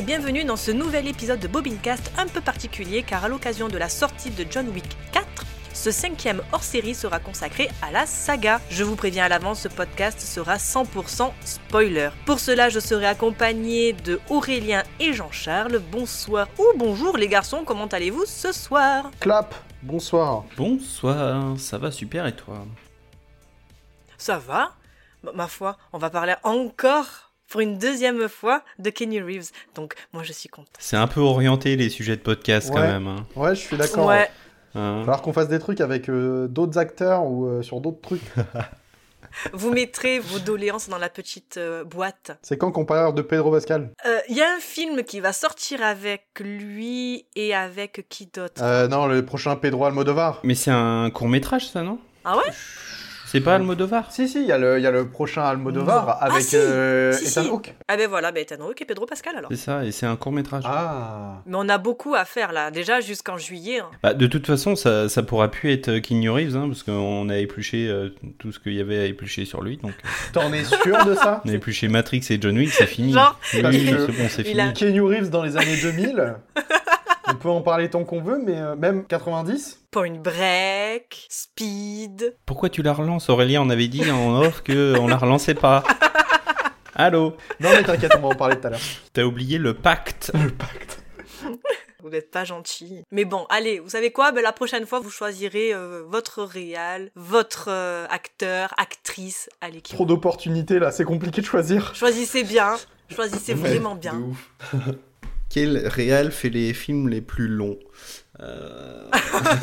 Et bienvenue dans ce nouvel épisode de Bobincast un peu particulier car à l'occasion de la sortie de John Wick 4, ce cinquième hors-série sera consacré à la saga. Je vous préviens à l'avance, ce podcast sera 100% spoiler. Pour cela, je serai accompagné de Aurélien et Jean-Charles. Bonsoir ou bonjour les garçons, comment allez-vous ce soir? Clap, bonsoir. Bonsoir, ça va super et toi? Ça va? Ma foi, on va parler encore pour une deuxième fois de Kenny Reeves. Donc moi je suis contente. C'est un peu orienté les sujets de podcast quand même. hein. Ouais, je suis d'accord. Ouais, Il Hein. va falloir qu'on fasse des trucs avec euh, d'autres acteurs ou euh, sur d'autres trucs. vous mettrez vos doléances dans la petite euh, boîte. C'est quand qu'on parle de Pedro Pascal? Euh, Il y a un film qui va sortir avec lui et avec qui d'autre? Euh, Non, le prochain Pedro Almodovar. Mais c'est un court métrage ça non? Ah ouais? C'est pas Almodovar? Si, si, il y, a le- il y a le prochain Almodovar Non. avec Ah, si. euh, Si, Ethan si. Hawke. Ah ben voilà, ben Ethan Hawke et Pedro Pascal alors. C'est ça, et c'est un court métrage. Ah. Mais on a beaucoup à faire là, déjà jusqu'en juillet. hein. Bah, de toute façon, ça, ça pourra plus être euh, Keanu Reeves, hein, parce qu'on a épluché euh, tout ce qu'il y avait à éplucher sur lui. Donc, euh, T'en es sûr de ça? On a épluché Matrix et John Wick, c'est fini. Genre, Oui, c'est bon, c'est il fini. a- Keanu Reeves dans les années 2000. on peut en parler tant qu'on veut, mais euh, même 90 Point Break, Speed. Pourquoi tu la relances Aurélien, on avait dit en off que on la relançait pas. Allô? Non, mais t'inquiète, on va en parler tout à l'heure. T'as oublié le pacte Le pacte. Vous n'êtes pas gentil. Mais bon, allez, vous savez quoi? Ben, La prochaine fois, vous choisirez euh, votre réal, votre euh, acteur, actrice. Allez, qui Trop d'opportunités là, c'est compliqué de choisir. Choisissez bien. Choisissez vraiment bien. Quel réel fait les films les plus longs? Euh,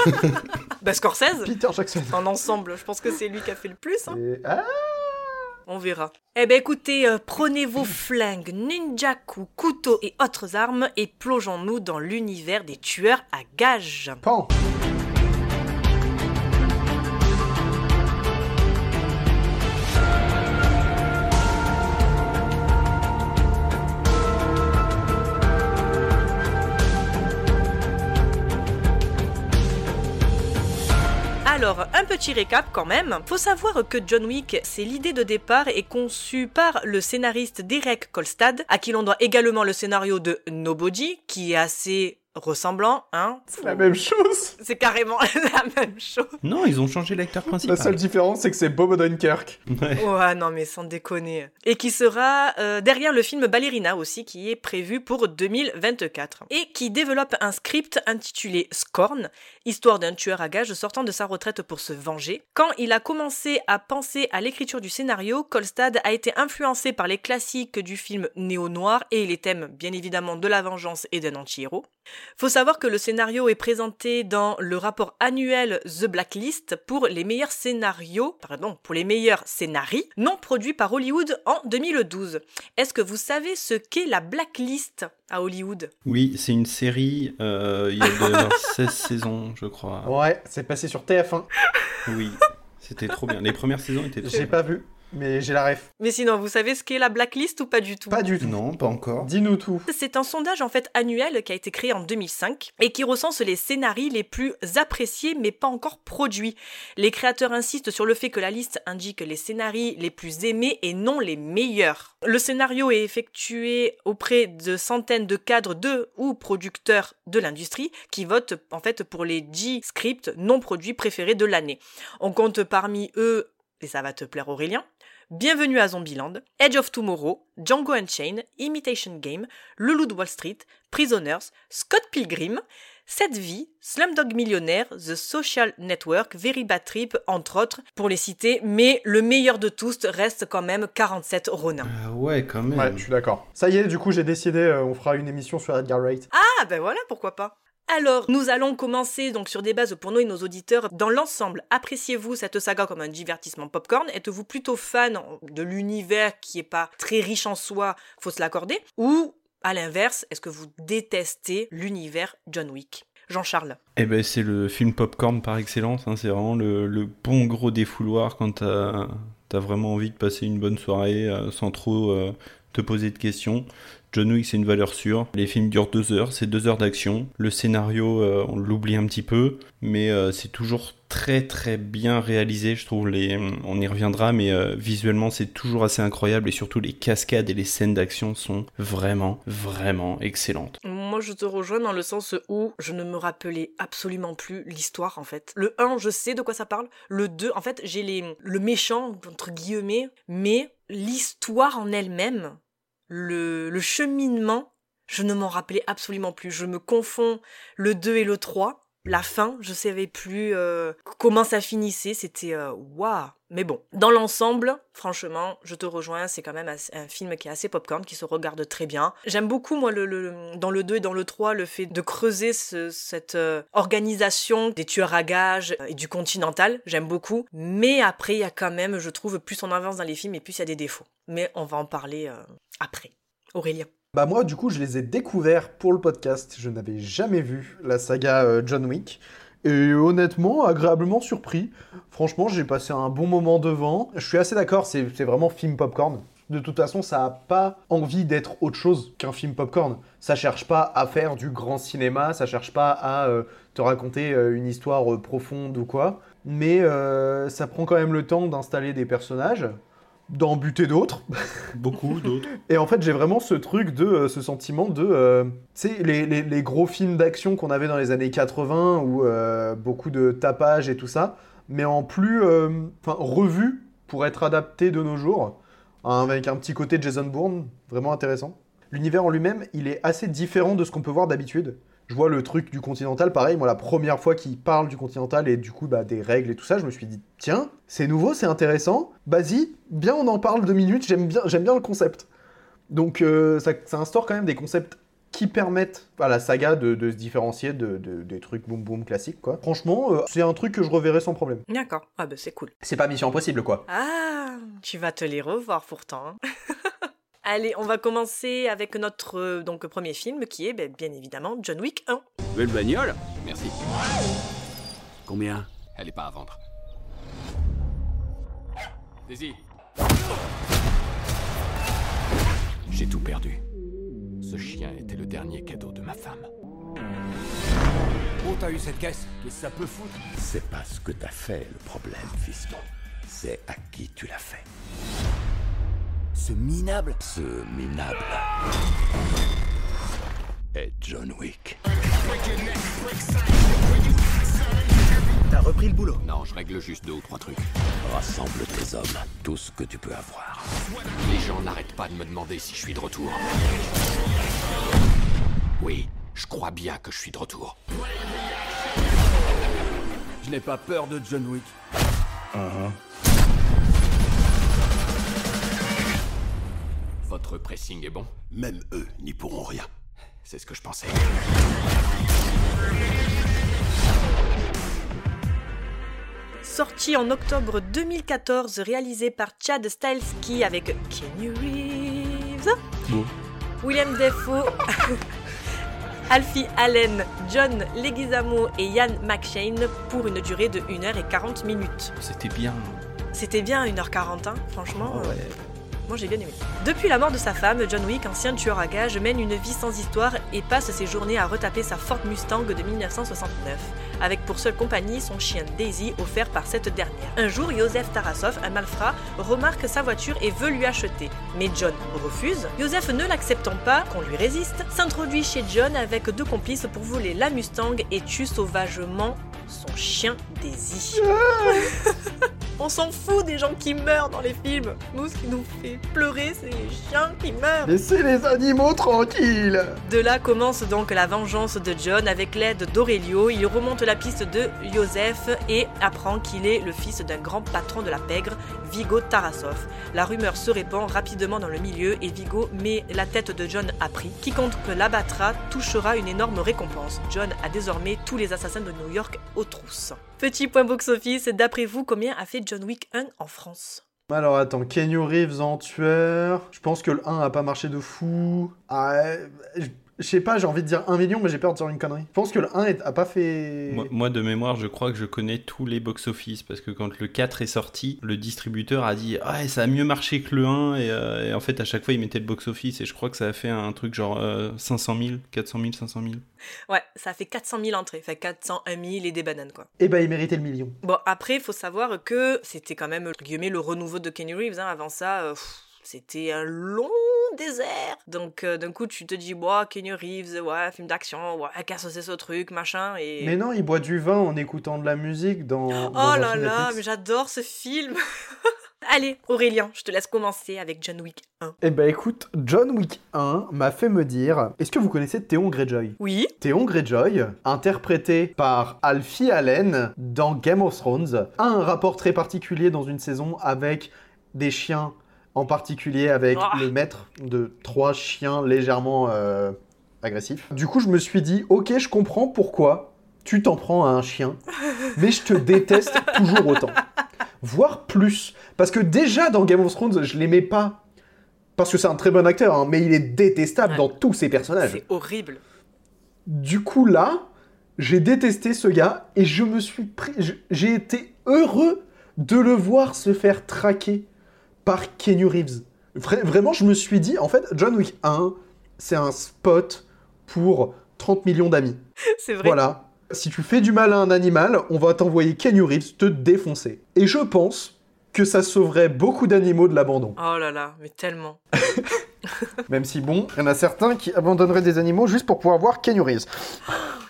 Bah Scorsese Peter Jackson. En ensemble, je pense que c'est lui qui a fait le plus. hein. Et- Ah On verra. Eh ben écoutez, euh, prenez vos flingues, ninjaku, couteaux et autres armes et plongeons-nous dans l'univers des tueurs à gages. Pan Alors, un petit récap quand même. Faut savoir que John Wick, c'est l'idée de départ est conçue par le scénariste Derek Kolstad, à qui l'on doit également le scénario de Nobody, qui est assez ressemblant, hein. C'est la même chose C'est carrément la même chose. Non, ils ont changé l'acteur La principal. seule différence, c'est que c'est Bob Odenkirk. Ouais. Ouais, non, mais sans déconner. Et qui sera euh, derrière le film Ballerina aussi, qui est prévu pour 2024. Et qui développe un script intitulé Scorn, histoire d'un tueur à gages sortant de sa retraite pour se venger. Quand il a commencé à penser à l'écriture du scénario, Kolstad a été influencé par les classiques du film néo-noir et les thèmes, bien évidemment, de la vengeance et d'un anti-héros. Faut savoir que le scénario est présenté dans le rapport annuel The Blacklist pour les meilleurs scénarios, pardon, pour les meilleurs scénarii non produits par Hollywood en 2012. Est-ce que vous savez ce qu'est la Blacklist? À Hollywood Oui, c'est une série, euh, il y a de 16 saisons, je crois. Ouais, c'est passé sur TF1. Oui, c'était trop bien. Les premières saisons étaient trop J'ai pas vu, mais j'ai la ref. Mais sinon, vous savez ce qu'est la Blacklist ou pas du tout? Pas du tout. Non, pas encore. Dis-nous tout. C'est un sondage en fait annuel qui a été créé en 2005 et qui recense les scénarios les plus appréciés mais pas encore produits. Les créateurs insistent sur le fait que la liste indique les scénarios les plus aimés et non les meilleurs. Le scénario est effectué auprès de centaines de cadres de ou producteurs de l'industrie qui votent en fait pour les 10 scripts non produits préférés de l'année. On compte parmi eux, et ça va te plaire Aurélien, Bienvenue à Zombieland, Edge of Tomorrow, Django Unchained, Imitation Game, Le Loup de Wall Street, Prisoners, Scott Pilgrim, Cette vie, Slumdog Millionnaire, The Social Network, Very Bad Trip, entre autres, pour les citer, mais le meilleur de tous reste quand même 47 Ronin. Ah ouais, quand même. Ouais, je suis d'accord. Ça y est, du coup, j'ai décidé, euh, on fera une émission sur Edgar Wright. Ah ben voilà, pourquoi pas. Alors, nous allons commencer donc sur des bases pour nous et nos auditeurs. Dans l'ensemble, appréciez-vous cette saga comme un divertissement popcorn? Êtes-vous plutôt fan de l'univers qui est pas très riche en soi, faut se l'accorder? Ou, à l'inverse, est-ce que vous détestez l'univers John Wick? Jean-Charles. Eh ben, c'est le film popcorn par excellence. hein. C'est vraiment le, bon gros défouloir quand t'as as vraiment envie de passer une bonne soirée euh, sans trop euh, te poser de questions. John Wick, c'est une valeur sûre. Les films durent deux heures, c'est deux heures d'action. Le scénario, euh, on l'oublie un petit peu, mais euh, c'est toujours très très bien réalisé, je trouve. Les, on y reviendra, mais euh, visuellement, c'est toujours assez incroyable et surtout les cascades et les scènes d'action sont vraiment vraiment excellentes. Moi, je te rejoins dans le sens où je ne me rappelais absolument plus l'histoire en fait. Le 1, je sais de quoi ça parle. Le 2, en fait, j'ai les le méchant entre guillemets, mais l'histoire en elle-même le, le cheminement, je ne m'en rappelais absolument plus. Je me confonds le 2 et le 3. La fin, je savais plus euh, comment ça finissait, c'était euh, waouh. Mais bon, dans l'ensemble, franchement, je te rejoins, c'est quand même un film qui est assez popcorn, qui se regarde très bien. J'aime beaucoup, moi, le, dans le 2 et dans le 3, le fait de creuser cette euh, organisation des tueurs à gages et du continental. J'aime beaucoup. Mais après, il y a quand même, je trouve, plus on avance dans les films et plus il y a des défauts. Mais on va en parler après. Aurélien. Bah moi du coup je les ai découverts pour le podcast. Je n'avais jamais vu la saga euh, John Wick. Et honnêtement, agréablement surpris. Franchement, j'ai passé un bon moment devant. Je suis assez d'accord, c'est vraiment film popcorn. De toute façon, ça n'a pas envie d'être autre chose qu'un film popcorn. Ça cherche pas à faire du grand cinéma, ça cherche pas à euh, te raconter euh, une histoire profonde ou quoi. Mais ça prend quand même le temps d'installer des personnages, d'en buter d'autres. Beaucoup d'autres. Et en fait, j'ai vraiment ce truc de, euh, ce sentiment de, euh, tu sais, les, les, gros films d'action qu'on avait dans les années 80, où euh, beaucoup de tapage et tout ça, mais en plus, enfin, revu pour être adapté de nos jours, hein, avec un petit côté Jason Bourne, vraiment intéressant. L'univers en lui-même, il est assez différent de ce qu'on peut voir d'habitude je vois le truc du Continental, pareil, moi la première fois qu'il parle du Continental et du coup bah, des règles et tout ça, je me suis dit, tiens, c'est nouveau, c'est intéressant, vas-y, bien on en parle deux minutes, j'aime bien, j'aime bien le concept. Donc euh, ça, instaure quand même des concepts qui permettent à la saga de, se différencier de, des trucs boom boom classiques quoi. Franchement, euh, c'est un truc que je reverrai sans problème. D'accord, ah bah c'est cool. C'est pas Mission Impossible quoi. Ah, tu vas te les revoir pourtant. Allez, on va commencer avec notre euh, donc premier film qui est ben, bien évidemment John Wick 1. Belle bagnole? Merci. Combien? Elle est pas à vendre. Daisy J'ai tout perdu. Ce chien était le dernier cadeau de ma femme. Où t'as eu cette caisse? Qu'est-ce que ça peut foutre? C'est pas ce que t'as fait le problème, fiston. C'est à qui tu l'as fait. Ce minable Ce minable est John Wick. T'as repris le boulot Non, je règle juste deux ou trois trucs. Rassemble tes hommes, tout ce que tu peux avoir. Les gens n'arrêtent pas de me demander si je suis de retour. Oui, je crois bien que je suis de retour. Je n'ai pas peur de John Wick. Uh-huh. Votre pressing est bon Même eux n'y pourront rien. C'est ce que je pensais. Sorti en octobre 2014, réalisé par Chad Stahelski avec Kenny Reeves, William Defoe, Alfie Allen, John Leguizamo et Ian McShane pour une durée de 1h40 minutes. C'était bien. C'était bien 1h40, hein, franchement. ouais. Moi j'ai bien aimé. Depuis la mort de sa femme, John Wick, ancien tueur à gages, mène une vie sans histoire et passe ses journées à retaper sa Ford Mustang de 1969, avec pour seule compagnie son chien Daisy offert par cette dernière. Un jour, Joseph Tarasov, un malfrat, remarque sa voiture et veut lui acheter. Mais John refuse. Joseph, ne l'acceptant pas, qu'on lui résiste, s'introduit chez John avec deux complices pour voler la Mustang et tue sauvagement son chien On s'en fout des gens qui meurent dans les films. Nous, ce qui nous fait pleurer, c'est les chiens qui meurent. Laissez les animaux tranquilles. De là commence donc la vengeance de John avec l'aide d'Aurelio. Il remonte la piste de Joseph et apprend qu'il est le fils d'un grand patron de la pègre, Vigo Tarasov. La rumeur se répand rapidement dans le milieu et Vigo met la tête de John à prix. Quiconque l'abattra touchera une énorme récompense. John a désormais tous les assassins de New York aux trousses. Petit point box-office, d'après vous, combien a fait John Wick 1 en France? Alors attends, Kenny Reeves en tueur. Je pense que le 1 a pas marché de fou. Ah, Je sais pas, j'ai envie de dire 1 million, mais j'ai peur de dire une connerie. Je pense que le 1 est- a pas fait. Moi, moi, de mémoire, je crois que je connais tous les box-office parce que quand le 4 est sorti, le distributeur a dit Ah, ça a mieux marché que le 1 et, euh, et en fait, à chaque fois, il mettait le box-office et je crois que ça a fait un truc genre euh, 500 000, 400 000, 500 000. Ouais, ça fait 400 000 entrées, fait 401 000 et des bananes quoi. Eh ben, il méritait le million. Bon, après, il faut savoir que c'était quand même, entre guillemets, le renouveau de Kenny Reeves. hein. Avant ça, euh, pff, c'était un long désert. Donc, euh, d'un coup, tu te dis, ouais, Kenny Reeves, ouais, film d'action, ouais, que c'est ce truc, machin. Et... Mais non, il boit du vin en écoutant de la musique dans. dans Oh là là, mais j'adore ce film. Allez, Aurélien, je te laisse commencer avec John Wick 1. Eh ben écoute, John Wick 1 m'a fait me dire, est-ce que vous connaissez Théon Greyjoy? Oui, Théon Greyjoy, interprété par Alfie Allen dans Game of Thrones, a un rapport très particulier dans une saison avec des chiens, en particulier avec Ah. le maître de trois chiens légèrement euh, agressifs. Du coup, je me suis dit, ok, je comprends pourquoi tu t'en prends à un chien, mais je te déteste toujours autant. Voire plus. Parce que déjà dans Game of Thrones, je l'aimais pas. Parce que c'est un très bon acteur, hein, mais il est détestable Ouais. dans tous ses personnages. c'est horrible. Du coup, là, j'ai détesté ce gars et je me suis pris. J'ai été heureux de le voir se faire traquer par Kenny Reeves. Vra- vraiment, je me suis dit, en fait, John Wick 1, c'est un spot pour 30 millions d'amis. C'est vrai. Voilà. Si tu fais du mal à un animal, on va t'envoyer Kenny Reeves te défoncer. Et je pense que ça sauverait beaucoup d'animaux de l'abandon. Oh là là, mais tellement. Même si, bon, il y en a certains qui abandonneraient des animaux juste pour pouvoir voir Kenny Reeves.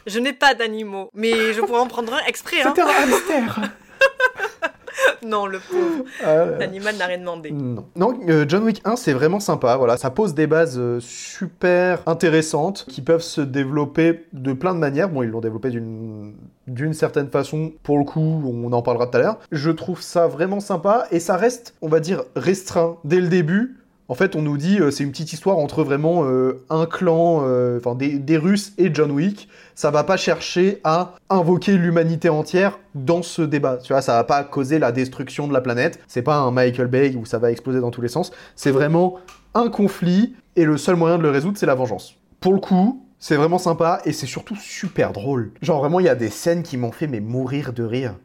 Je n'ai pas d'animaux, mais je pourrais en prendre un exprès. Hein. C'était un hamster Non, le pauvre. Euh, L'animal n'a rien demandé. Non, non euh, John Wick 1, c'est vraiment sympa. Voilà, ça pose des bases euh, super intéressantes qui peuvent se développer de plein de manières. Bon, ils l'ont développé d'une d'une certaine façon. Pour le coup, on en parlera tout à l'heure. Je trouve ça vraiment sympa et ça reste, on va dire, restreint dès le début. En fait, on nous dit euh, c'est une petite histoire entre vraiment euh, un clan, euh, enfin des, des Russes et John Wick. Ça va pas chercher à invoquer l'humanité entière dans ce débat. Tu vois, ça va pas causer la destruction de la planète. C'est pas un Michael Bay où ça va exploser dans tous les sens. C'est vraiment un conflit et le seul moyen de le résoudre, c'est la vengeance. Pour le coup, c'est vraiment sympa et c'est surtout super drôle. Genre vraiment, il y a des scènes qui m'ont fait mourir de rire.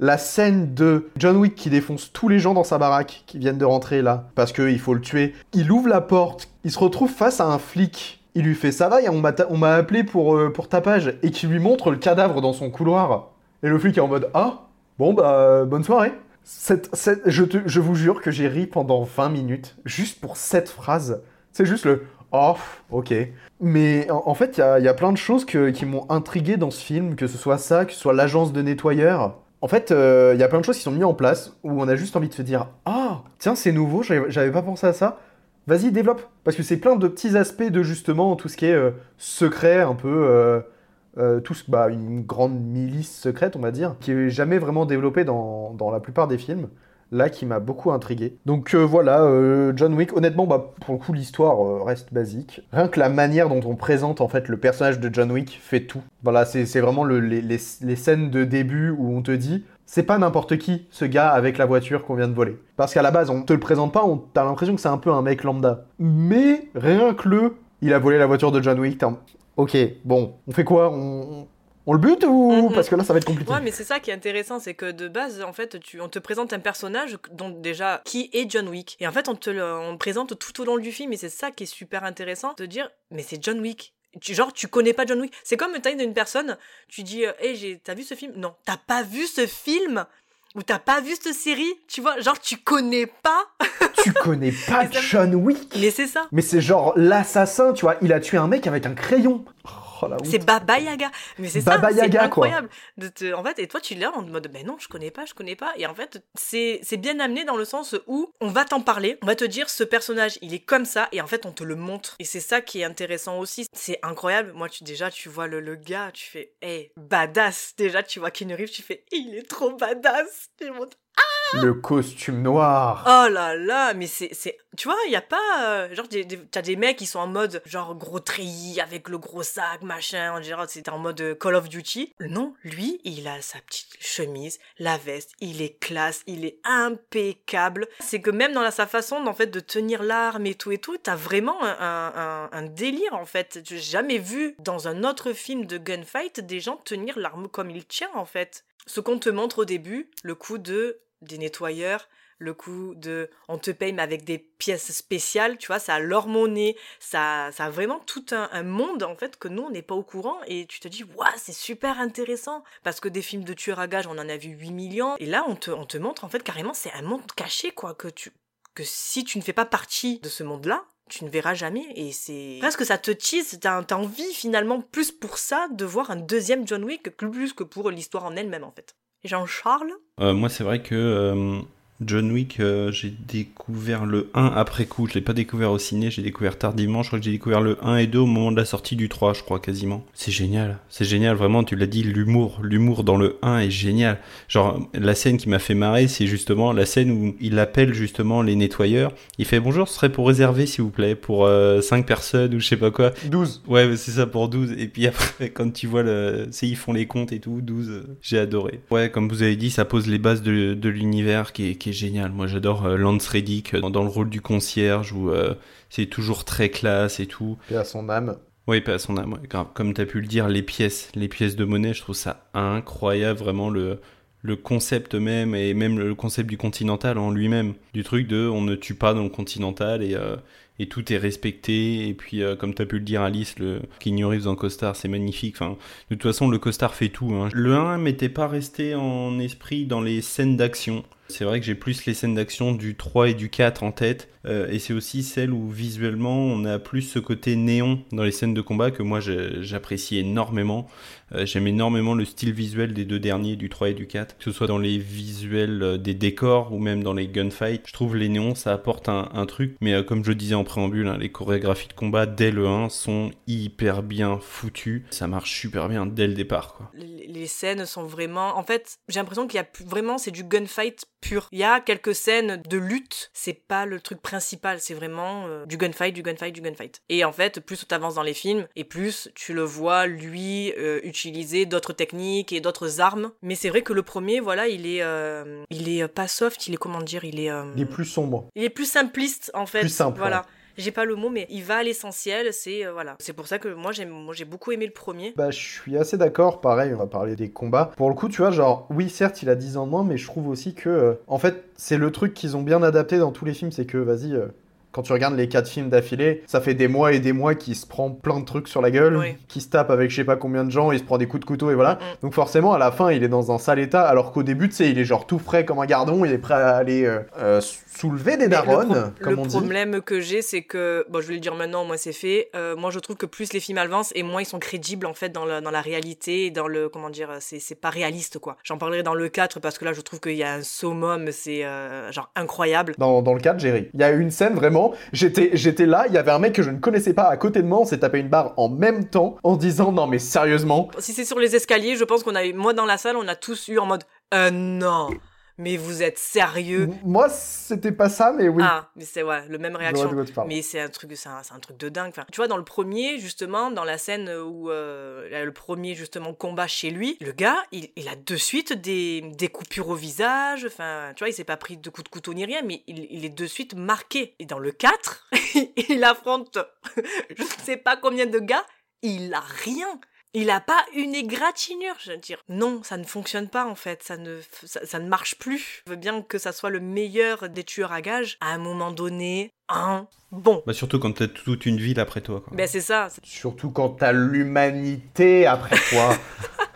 La scène de John Wick qui défonce tous les gens dans sa baraque qui viennent de rentrer là parce qu'il faut le tuer. Il ouvre la porte, il se retrouve face à un flic. Il lui fait ça va, on m'a on m'a appelé pour, euh, pour tapage et qui lui montre le cadavre dans son couloir. Et le flic est en mode ah bon bah bonne soirée. Je, te- je vous jure que j'ai ri pendant 20 minutes juste pour cette phrase. C'est juste le oh ok. Mais en, fait il y a, plein de choses qui m'ont intrigué dans ce film, que ce soit ça, que ce soit l'agence de nettoyeurs. En fait, euh, il y a plein de choses qui sont mises en place où on a juste envie de se dire Ah, tiens, c'est nouveau, j'avais pas pensé à ça. Vas-y, développe. Parce que c'est plein de petits aspects de justement tout ce qui est euh, secret, un peu. euh, tout ce- bah, une grande milice secrète, on va dire, qui est jamais vraiment développée dans la plupart des films. Là, qui m'a beaucoup intrigué. Donc euh, voilà, euh, John Wick, honnêtement, bah, pour le coup, l'histoire euh, reste basique. Rien que la manière dont on présente en fait le personnage de John Wick fait tout. Voilà, c'est vraiment le- les, scènes de début où on te dit c'est pas n'importe qui, ce gars avec la voiture qu'on vient de voler. Parce qu'à la base, on te le présente pas, on t'as l'impression que c'est un peu un mec lambda. Mais rien que le, il a volé la voiture de John Wick, Ok, bon, on fait quoi? On, on le bute ou Mhm. parce que là ça va être compliqué. Ouais, mais c'est ça qui est intéressant, c'est que de base, en fait, tu, on te présente un personnage dont déjà qui est John Wick, et en fait, on te le on le présente tout au long du film, et c'est ça qui est super intéressant, de dire, mais c'est John Wick. Tu, genre, tu connais pas John Wick. C'est comme t'as une personne, tu dis, euh, hey, j'ai, t'as vu ce film? Non, t'as pas vu ce film? Ou t'as pas vu cette série, tu vois, genre tu connais pas, tu connais pas John Wick mais c'est ça. Mais c'est genre l'assassin, tu vois, il a tué un mec avec un crayon. Oh. C'est Baba Yaga. Mais c'est ça, c'est quoi. incroyable. De te, en fait, et toi, tu l'as en mode, ben non, je connais pas, je connais pas. Et en fait, c'est, bien amené dans le sens où on va t'en parler, on va te dire, ce personnage, il est comme ça, et en fait, on te le montre. Et c'est ça qui est intéressant aussi. C'est incroyable. Moi, tu, déjà, tu vois le, le gars, tu fais, hey, badass. Déjà, tu vois Keanu Reeves, tu fais, il est trop badass. Tu montes, Le costume noir. Oh là là, mais c'est, tu vois, il y a pas, euh, genre, des- t'as des mecs qui sont en mode, genre, gros treillis avec le gros sac, machin, en général, c'était en mode euh, Call of Duty. Non, lui, il a sa petite chemise, la veste, il est classe, il est impeccable. C'est que même dans sa façon, en fait, de tenir l'arme et tout et tout, t'as vraiment un délire, en fait. J'ai jamais vu dans un autre film de gunfight des gens tenir l'arme comme il tient, en fait. Ce qu'on te montre au début, le coup de des nettoyeurs, le coup de on te paye mais avec des pièces spéciales, tu vois, ça a leur ça, ça a vraiment tout un, monde en fait que nous on n'est pas au courant et tu te dis waouh c'est super intéressant parce que des films de tueurs à gages on en a vu 8 millions et là on te, on te montre en fait carrément c'est un monde caché quoi que tu que si tu ne fais pas partie de ce monde-là, tu ne verras jamais et c'est presque ça te tease, t'as envie finalement plus pour ça de voir un deuxième John Wick plus que pour l'histoire en elle-même en fait. Jean-Charles? Euh, moi, c'est vrai que euh, John Wick, euh, j'ai découvert le 1 après coup. Je l'ai pas découvert au ciné, j'ai découvert tardivement. Je crois que j'ai découvert le 1 et 2 au moment de la sortie du 3, je crois quasiment. C'est génial, c'est génial, vraiment, tu l'as dit, l'humour. L'humour dans le 1 est génial. Genre, la scène qui m'a fait marrer, c'est justement la scène où il appelle justement les nettoyeurs. Il fait bonjour, ce serait pour réserver, s'il vous plaît, pour 5 personnes ou je sais pas quoi. 12. Ouais, c'est ça pour 12. Et puis après, quand tu vois le. Ils font les comptes et tout, 12, euh, j'ai adoré. Ouais, comme vous avez dit, ça pose les bases de, de l'univers qui est, qui est génial. Moi, j'adore euh, Lance Reddick euh, dans, dans le rôle du concierge où euh, c'est toujours très classe et tout. Et à son âme. Oui, pas à son âme, ouais, grave. Comme tu as pu le dire, les pièces, les pièces de monnaie, je trouve ça incroyable, vraiment le, le concept même, et même le concept du continental en lui-même. Du truc de on ne tue pas dans le continental et, et tout est respecté. Et puis, euh, comme tu as pu le dire, Alice, le Keanu Reeves en costard, c'est magnifique. Enfin, de toute façon, le costard fait tout. hein. Le 1 m'était pas resté en esprit dans les scènes d'action. C'est vrai que j'ai plus les scènes d'action du 3 et du 4 en tête. Euh, et c'est aussi celle où visuellement on a plus ce côté néon dans les scènes de combat que moi j'apprécie énormément. Euh, J'aime énormément le style visuel des deux derniers, du 3 et du 4, que ce soit dans les visuels euh, des décors ou même dans les gunfights. Je trouve les néons ça apporte un, truc, mais euh, comme je disais en préambule, hein, les chorégraphies de combat dès le 1 sont hyper bien foutues. Ça marche super bien dès le départ les, scènes sont vraiment en fait j'ai l'impression qu'il y a vraiment c'est du gunfight pur il y a quelques scènes de lutte c'est pas le truc principal c'est vraiment du gunfight du gunfight du gunfight et en fait plus tu avances dans les films et plus tu le vois lui utiliser d'autres techniques et d'autres armes mais c'est vrai que le premier voilà il est euh, il est euh, pas soft il est comment dire il est euh, Il est plus sombre. il est plus simpliste en fait Plus simple, voilà ouais. j'ai pas le mot mais il va à l'essentiel c'est euh, voilà c'est pour ça que moi j'ai moi j'ai beaucoup aimé le premier Bah, je suis assez d'accord. Pareil, on va parler des combats. Pour le coup, tu vois, genre, oui, certes, il a 10 ans de moins, mais je trouve aussi que, euh, en fait, c'est le truc qu'ils ont bien adapté dans tous les films, c'est que, vas-y, euh, quand tu regardes les quatre films d'affilée, ça fait des mois et des mois qu'il se prend plein de trucs sur la gueule, Oui. qu'il se tape avec je sais pas combien de gens, il se prend des coups de couteau et voilà. Mm. Donc forcément, à la fin, il est dans un sale état, alors qu'au début, tu sais, il est genre tout frais comme un gardon, il est prêt à aller euh, euh, soulever des Mais daronnes, le, pro- comme le on dit. problème que j'ai, c'est que, bon, je vais le dire maintenant, moi c'est fait. euh, moi, je trouve que plus les films avancent et moins ils sont crédibles en fait dans, le- dans la réalité, et dans le, comment dire, c'est pas réaliste quoi. J'en parlerai dans le 4 parce que là, je trouve qu'il y a un summum, c'est genre incroyable. Dans, dans le cadre, j'ai ri. Il y a une scène vraiment, j'étais là, il y avait un mec que je ne connaissais pas à côté de moi, on s'est tapé une barre en même temps en disant non mais sérieusement. Si c'est sur les escaliers, je pense qu'on a eu, moi dans la salle, on a tous eu en mode, euh, non, mais vous êtes sérieux? Moi c'était pas ça mais oui. Ah, mais c'est ouais, le même réaction. Mais c'est un truc, c'est un, truc de dingue. Enfin, tu vois, dans le premier, justement, dans la scène où euh, là, le premier justement combat chez lui, le gars, il, il a de suite des, des coupures au visage. Enfin, tu vois, il s'est pas pris de coups de couteau ni rien, mais il, il est de suite marqué. Et dans le 4, il affronte je ne sais pas combien de gars, il a rien. Il a pas une égratignure, je veux dire. Non, ça ne fonctionne pas en fait, ça ne, ça, ça ne marche plus. Je veux bien que ça soit le meilleur des tueurs à gages. À un moment donné, un bon. Bah, surtout quand t'as toute une ville après toi. Quoi. Ben c'est ça. Surtout quand t'as l'humanité après toi.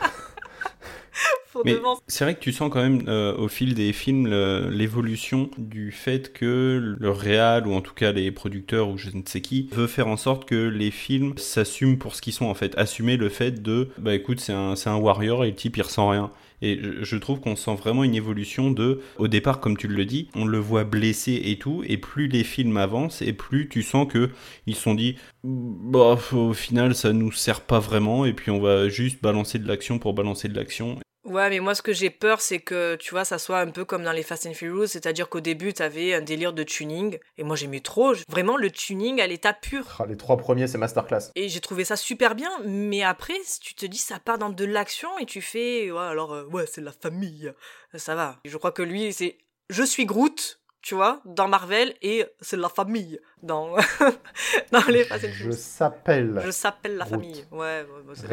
Mais c'est vrai que tu sens quand même euh, au fil des films l'évolution du fait que le réal ou en tout cas les producteurs ou je ne sais qui veut faire en sorte que les films s'assument pour ce qu'ils sont en fait. Assumer le fait de bah écoute c'est un, c'est un warrior et le type il ressent rien. Et je, je trouve qu'on sent vraiment une évolution de, au départ, comme tu le dis, on le voit blessé et tout, et plus les films avancent, et plus tu sens que ils se sont dit, bah, au final, ça nous sert pas vraiment, et puis on va juste balancer de l'action pour balancer de l'action. Ouais, mais moi, ce que j'ai peur, c'est que, tu vois, ça soit un peu comme dans les Fast and Furious, c'est-à-dire qu'au début, t'avais un délire de tuning, et moi, j'aimais trop, vraiment, le tuning à l'état pur. Ah, les trois premiers, c'est masterclass. Et j'ai trouvé ça super bien, mais après, si tu te dis, ça part dans de l'action, et tu fais, ouais, alors, euh, ouais, c'est la famille, ça va. Je crois que lui, c'est, je suis Groot, tu vois, dans Marvel, et c'est la famille dans, dans les Fast and Je Furious. s'appelle. Je s'appelle la Groot. famille. Ouais,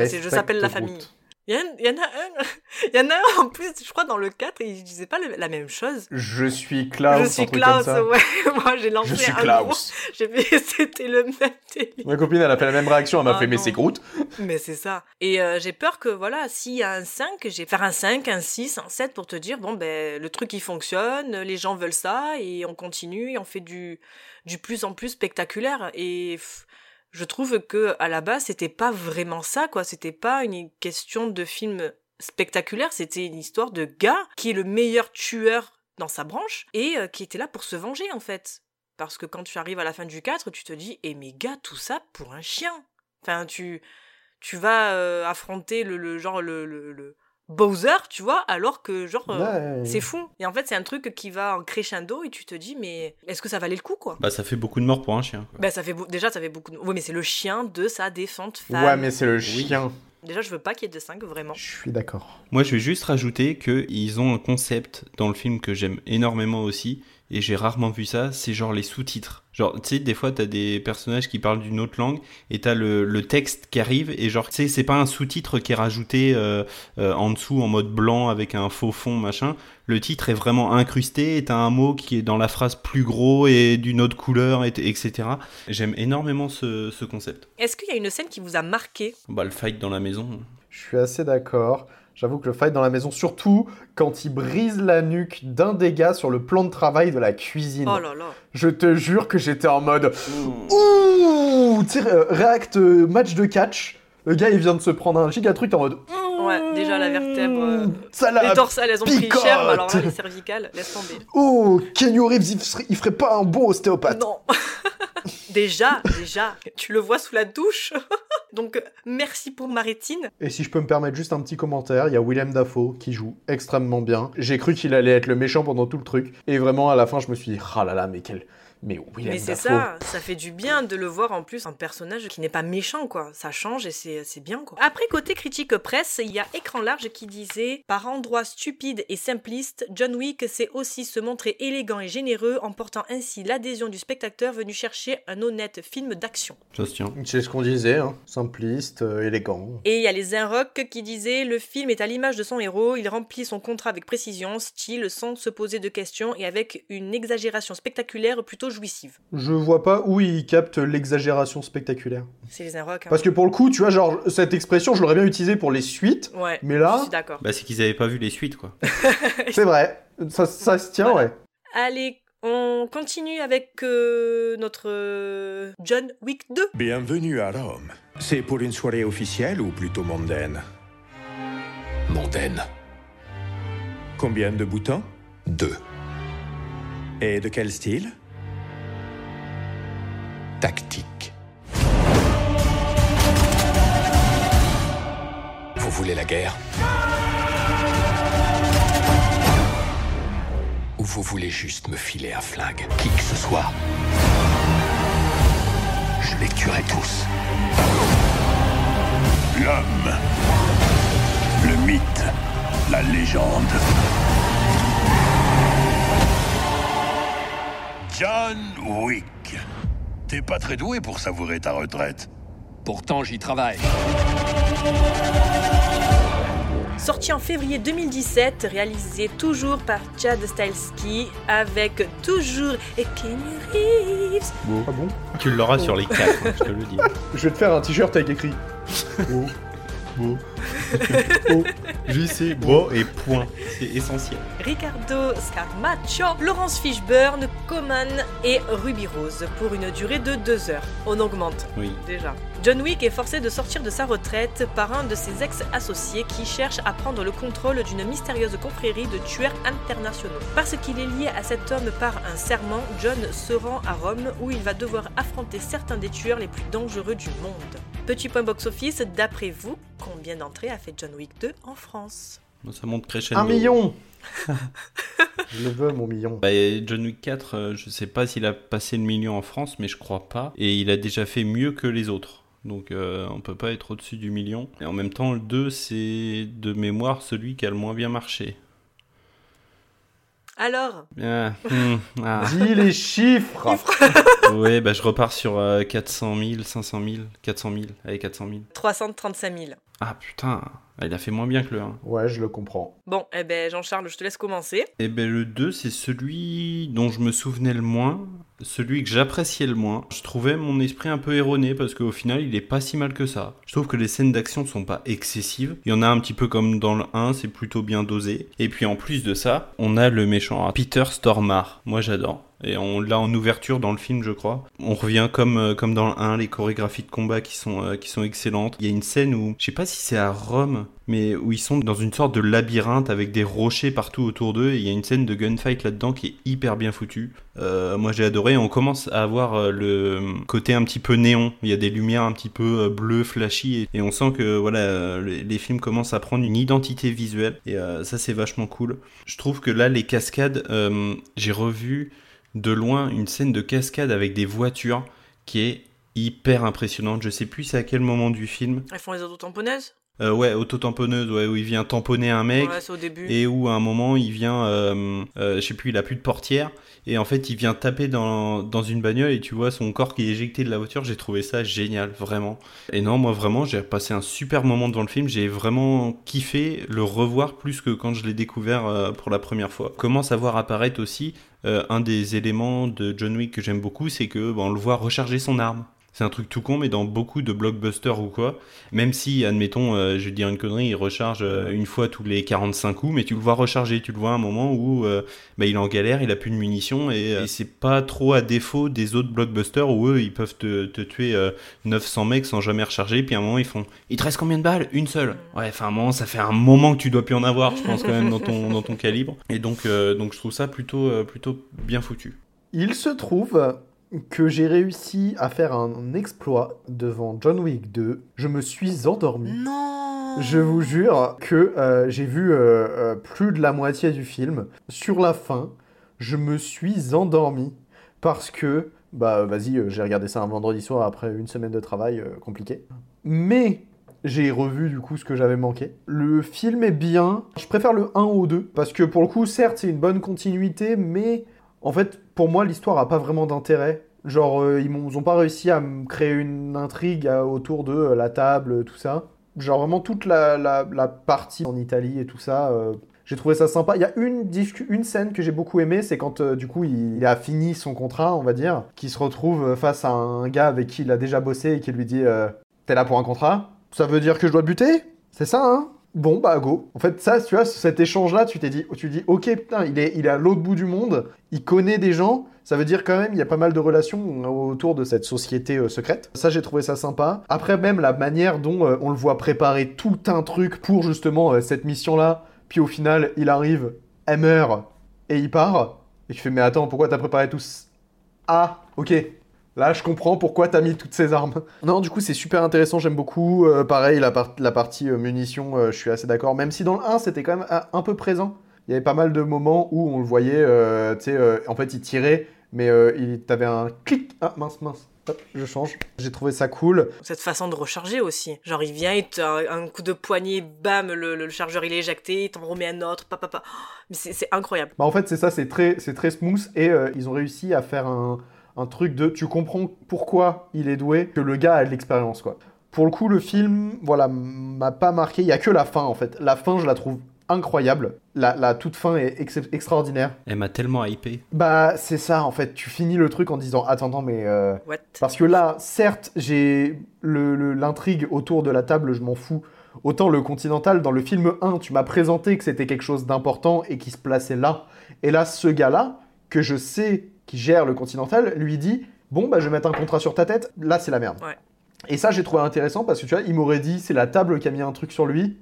c'est- je s'appelle la Groot. Il y, y en a un, il y en a un en plus, je crois dans le 4, il disait pas la même chose. Je suis Klaus, je suis Klaus, ouais. Moi j'ai lancé Je suis un Klaus. J'ai fait, c'était le même délire. Ma copine, elle a fait la même réaction, elle m'a Ah fait, mais non. c'est Groot. Mais c'est ça. Et euh, j'ai peur que, voilà, s'il y a un 5, j'ai faire un 5, un 6, un 7 pour te dire, bon, ben, le truc il fonctionne, les gens veulent ça, et on continue, et on fait du, du plus en plus spectaculaire. Et pff, je trouve que, à la base, c'était pas vraiment ça, quoi. C'était pas une question de film spectaculaire, c'était une histoire de gars qui est le meilleur tueur dans sa branche, et euh, qui était là pour se venger, en fait. Parce que quand tu arrives à la fin du 4, tu te dis, eh mais gars, tout ça pour un chien. Enfin, tu, tu vas euh, affronter le, le genre le, le, le Bowser, tu vois, alors que genre euh, Ouais. c'est fou. Et en fait, c'est un truc qui va en crescendo et tu te dis mais est-ce que ça valait le coup quoi? Bah, ça fait beaucoup de morts pour un chien. quoi. Ben ça fait déjà ça fait beaucoup de... Oui, mais c'est le chien de sa défunte femme. Ouais, mais c'est le chien. Déjà, je veux pas qu'il y ait de 5 vraiment. Je suis d'accord. Moi, je vais juste rajouter qu'ils ont un concept dans le film que j'aime énormément aussi, et j'ai rarement vu ça, c'est genre les sous-titres. Genre, tu sais, des fois, t'as des personnages qui parlent d'une autre langue, et t'as le, le texte qui arrive, et genre, tu sais, c'est pas un sous-titre qui est rajouté euh, euh, en dessous en mode blanc avec un faux fond, machin. Le titre est vraiment incrusté, et t'as un mot qui est dans la phrase plus gros et d'une autre couleur, et, etc. J'aime énormément ce, ce concept. Est-ce qu'il y a une scène qui vous a marqué? Bah, le fight dans la maison. Je suis assez d'accord. J'avoue que le fight dans la maison, surtout quand il brise la nuque d'un des gars sur le plan de travail de la cuisine. Oh là là. Je te jure que j'étais en mode Ouh Tu sais, euh, React euh, match de catch. Le gars, il vient de se prendre un giga truc en mode Ouais, déjà la vertèbre. euh, Ça Les l'a dorsales, elles ont pris picote. cher, mais alors là, les cervicales, laisse tomber. Oh, Kenny Reeves, il ferait, il ferait pas un bon ostéopathe. Non. déjà, déjà, tu le vois sous la douche. Donc, merci pour ma rétine. Et si je peux me permettre juste un petit commentaire, il y a Willem Dafoe qui joue extrêmement bien. J'ai cru qu'il allait être le méchant pendant tout le truc. Et vraiment, à la fin, je me suis dit, ah là là, mais quel. Mais Willem Mais c'est ça, ça fait du bien de le voir en plus un personnage qui n'est pas méchant, quoi. Ça change et c'est c'est bien, quoi. Après, côté critique presse, il y a Écran Large qui disait Par endroits stupides et simplistes, John Wick sait aussi se montrer élégant et généreux, emportant ainsi l'adhésion du spectateur venu chercher un honnête film d'action. Ça se tient. C'est ce qu'on disait, hein. simpliste, euh, élégant. Et il y a les Inrock qui disaient Le film est à l'image de son héros, il remplit son contrat avec précision, style, sans se poser de questions et avec une exagération spectaculaire plutôt jouissive. Je vois pas où il capte l'exagération spectaculaire. C'est les Inrock. hein. Parce que pour le coup, tu vois, genre, cette expression, je l'aurais bien utilisée pour les suites. Ouais. Mais Je là, suis d'accord. Bah, c'est qu'ils avaient pas vu les suites, quoi. c'est vrai. Ça, ça se tient, Voilà. ouais. Allez, on continue avec euh, notre euh, John Wick 2. Bienvenue à Rome. C'est pour une soirée officielle ou plutôt mondaine? Mondaine. Combien de boutons? Deux. Et de quel style? Tactique. Vous voulez la guerre? Ou vous voulez juste me filer un flingue? Qui que ce soit. Je les tuerai tous. L'homme, le mythe, la légende. John Wick. T'es pas très doué pour savourer ta retraite. Pourtant, j'y travaille. Sorti en février 2017, réalisé toujours par Chad Stahelski, avec toujours Kenny Reeves. Ah bon Tu l'auras sur les quatre, hein, je te le dis. Je vais te faire un t-shirt avec écrit. Oh, oh, beau et point. C'est essentiel. Ricardo Scarmaccio, Laurence Fishburne, Coman et Ruby Rose pour une durée de deux heures. On augmente Oui. déjà. John Wick est forcé de sortir de sa retraite par un de ses ex-associés qui cherche à prendre le contrôle d'une mystérieuse confrérie de tueurs internationaux. Parce qu'il est lié à cet homme par un serment, John se rend à Rome où il va devoir affronter certains des tueurs les plus dangereux du monde. Petit point box-office, d'après vous, combien d'entrées a fait John Wick 2 en France? Ça monte crescendo. Un million Je le veux, mon million. Bah, John Wick 4, euh, je sais pas s'il a passé le million en France, mais je crois pas. Et il a déjà fait mieux que les autres. Donc euh, on peut pas être au-dessus du million. Et en même temps, le 2, c'est de mémoire celui qui a le moins bien marché. Alors Ah, hmm, ah. Dis les chiffres Ouais, bah je repars sur euh, 400 000, 500 000, 400 000. Allez, 400 000. 335 000. Ah putain, il a fait moins bien que le 1. Ouais, je le comprends. Bon, eh ben Jean-Charles, je te laisse commencer. Et ben le 2, c'est celui dont je me souvenais le moins, celui que j'appréciais le moins. Je trouvais mon esprit un peu erroné parce qu'au final, il est pas si mal que ça. Je trouve que les scènes d'action sont pas excessives. Il y en a un petit peu comme dans le 1, c'est plutôt bien dosé. Et puis en plus de ça, on a le méchant Peter Stormare. Moi j'adore. Et on l'a en ouverture dans le film, je crois. On revient comme, euh, comme dans le 1, les chorégraphies de combat qui sont, euh, qui sont excellentes. Il y a une scène où, je sais pas si c'est à Rome, mais où ils sont dans une sorte de labyrinthe avec des rochers partout autour d'eux. Et il y a une scène de gunfight là-dedans qui est hyper bien foutue. Euh, moi j'ai adoré. On commence à avoir euh, le côté un petit peu néon. Il y a des lumières un petit peu bleues, flashy. Et, on sent que voilà, les, films commencent à prendre une identité visuelle. Et ça c'est vachement cool. Je trouve que là, les cascades, j'ai revu de loin une scène de cascade avec des voitures qui est hyper impressionnante. Je sais plus c'est à quel moment du film. Elles font les autotamponneuses? Euh, ouais, auto-tamponneuse, ouais, où il vient tamponner un mec. Ouais, c'est au début. Et où à un moment il vient, euh, euh, je sais plus, il a plus de portière et en fait il vient taper dans, dans une bagnole et tu vois son corps qui est éjecté de la voiture. J'ai trouvé ça génial, vraiment. Et non, moi vraiment j'ai passé un super moment devant le film. J'ai vraiment kiffé le revoir plus que quand je l'ai découvert euh, pour la première fois. Commence à voir apparaître aussi euh, un des éléments de John Wick que j'aime beaucoup, c'est que bah, on le voit recharger son arme. C'est un truc tout con, mais dans beaucoup de blockbusters ou quoi, même si, admettons, euh, je vais dire une connerie, il recharge euh, une fois tous les 45 coups, mais tu le vois recharger, tu le vois à un moment où euh, bah, il est en galère, il a plus de munitions, et, euh, et c'est pas trop à défaut des autres blockbusters où eux, ils peuvent te, te tuer euh, 900 mecs sans jamais recharger, puis à un moment, ils font « Il te reste combien de balles? Une seule !» Ouais, enfin, un moment, ça fait un moment que tu dois plus en avoir, je pense, quand même, dans ton, dans ton calibre. Et donc, donc je trouve ça plutôt, plutôt bien foutu. Il se trouve que j'ai réussi à faire un exploit devant John Wick 2. Je me suis endormi. Non Je vous jure que euh, j'ai vu euh, euh, plus de la moitié du film. Sur la fin, je me suis endormi parce que, bah vas-y, j'ai regardé ça un vendredi soir après une semaine de travail compliqué. Mais j'ai revu du coup ce que j'avais manqué. Le film est bien. Je préfère le 1 au 2 parce que pour le coup, certes, c'est une bonne continuité, mais en fait, pour moi, l'histoire a pas vraiment d'intérêt. Genre, euh, ils m'ont ils ont pas réussi à me créer une intrigue euh, autour de euh, la table, tout ça. Genre, vraiment, toute la, partie en Italie et tout ça, j'ai trouvé ça sympa. Il y a une, une scène que j'ai beaucoup aimée, c'est quand, du coup, il, il a fini son contrat, on va dire, qu'il se retrouve face à un gars avec qui il a déjà bossé et qui lui dit T'es là pour un contrat? Ça veut dire que je dois te buter? C'est ça, hein? Bon, bah, go. En fait, ça, tu vois, cet échange-là, tu t'es dit, tu dis, ok, putain, il est, il est à l'autre bout du monde, il connaît des gens, ça veut dire quand même, il y a pas mal de relations autour de cette société euh, secrète. Ça, j'ai trouvé ça sympa. Après, même la manière dont euh, on le voit préparer tout un truc pour justement euh, cette mission-là, puis au final, il arrive, elle meurt, et il part, et tu fais, mais attends, pourquoi t'as préparé tout ce- Ah, ok. Là, je comprends pourquoi t'as mis toutes ces armes. Non, du coup, c'est super intéressant, j'aime beaucoup. Euh, pareil, la, par- la partie euh, munitions, euh, je suis assez d'accord. Même si dans le 1, c'était quand même un peu présent. Il y avait pas mal de moments où on le voyait, euh, tu sais, euh, en fait, il tirait, mais euh, il t'avait un clic. Ah, mince, mince. Hop, je change. J'ai trouvé ça cool. Cette façon de recharger aussi. Genre, il vient, il te un, un coup de poignet, bam, le, le chargeur il est éjecté, il t'en remet un autre, papa, papa. Mais c'est incroyable. Bah, en fait, c'est ça, c'est très, c'est très smooth et euh, ils ont réussi à faire un, un truc de tu comprends pourquoi il est doué, que le gars a de l'expérience, quoi. Pour le coup, le film, voilà, m'a pas marqué. Il y a que la fin, en fait. La fin, je la trouve incroyable. La, la toute fin est ex- extraordinaire. Elle m'a tellement hypé. Bah, c'est ça, en fait. Tu finis le truc en disant Attends, attends, mais. euh, What? Parce que là, certes, j'ai le- le- l'intrigue autour de la table, je m'en fous. Autant le Continental, dans le film 1, tu m'as présenté que c'était quelque chose d'important et qui se plaçait là. Et là, ce gars-là, que je sais qui gère le Continental, lui dit Bon, bah, je vais mettre un contrat sur ta tête, là, c'est la merde. Ouais. Et ça, j'ai trouvé intéressant parce que tu vois, il m'aurait dit C'est la table qui a mis un truc sur lui.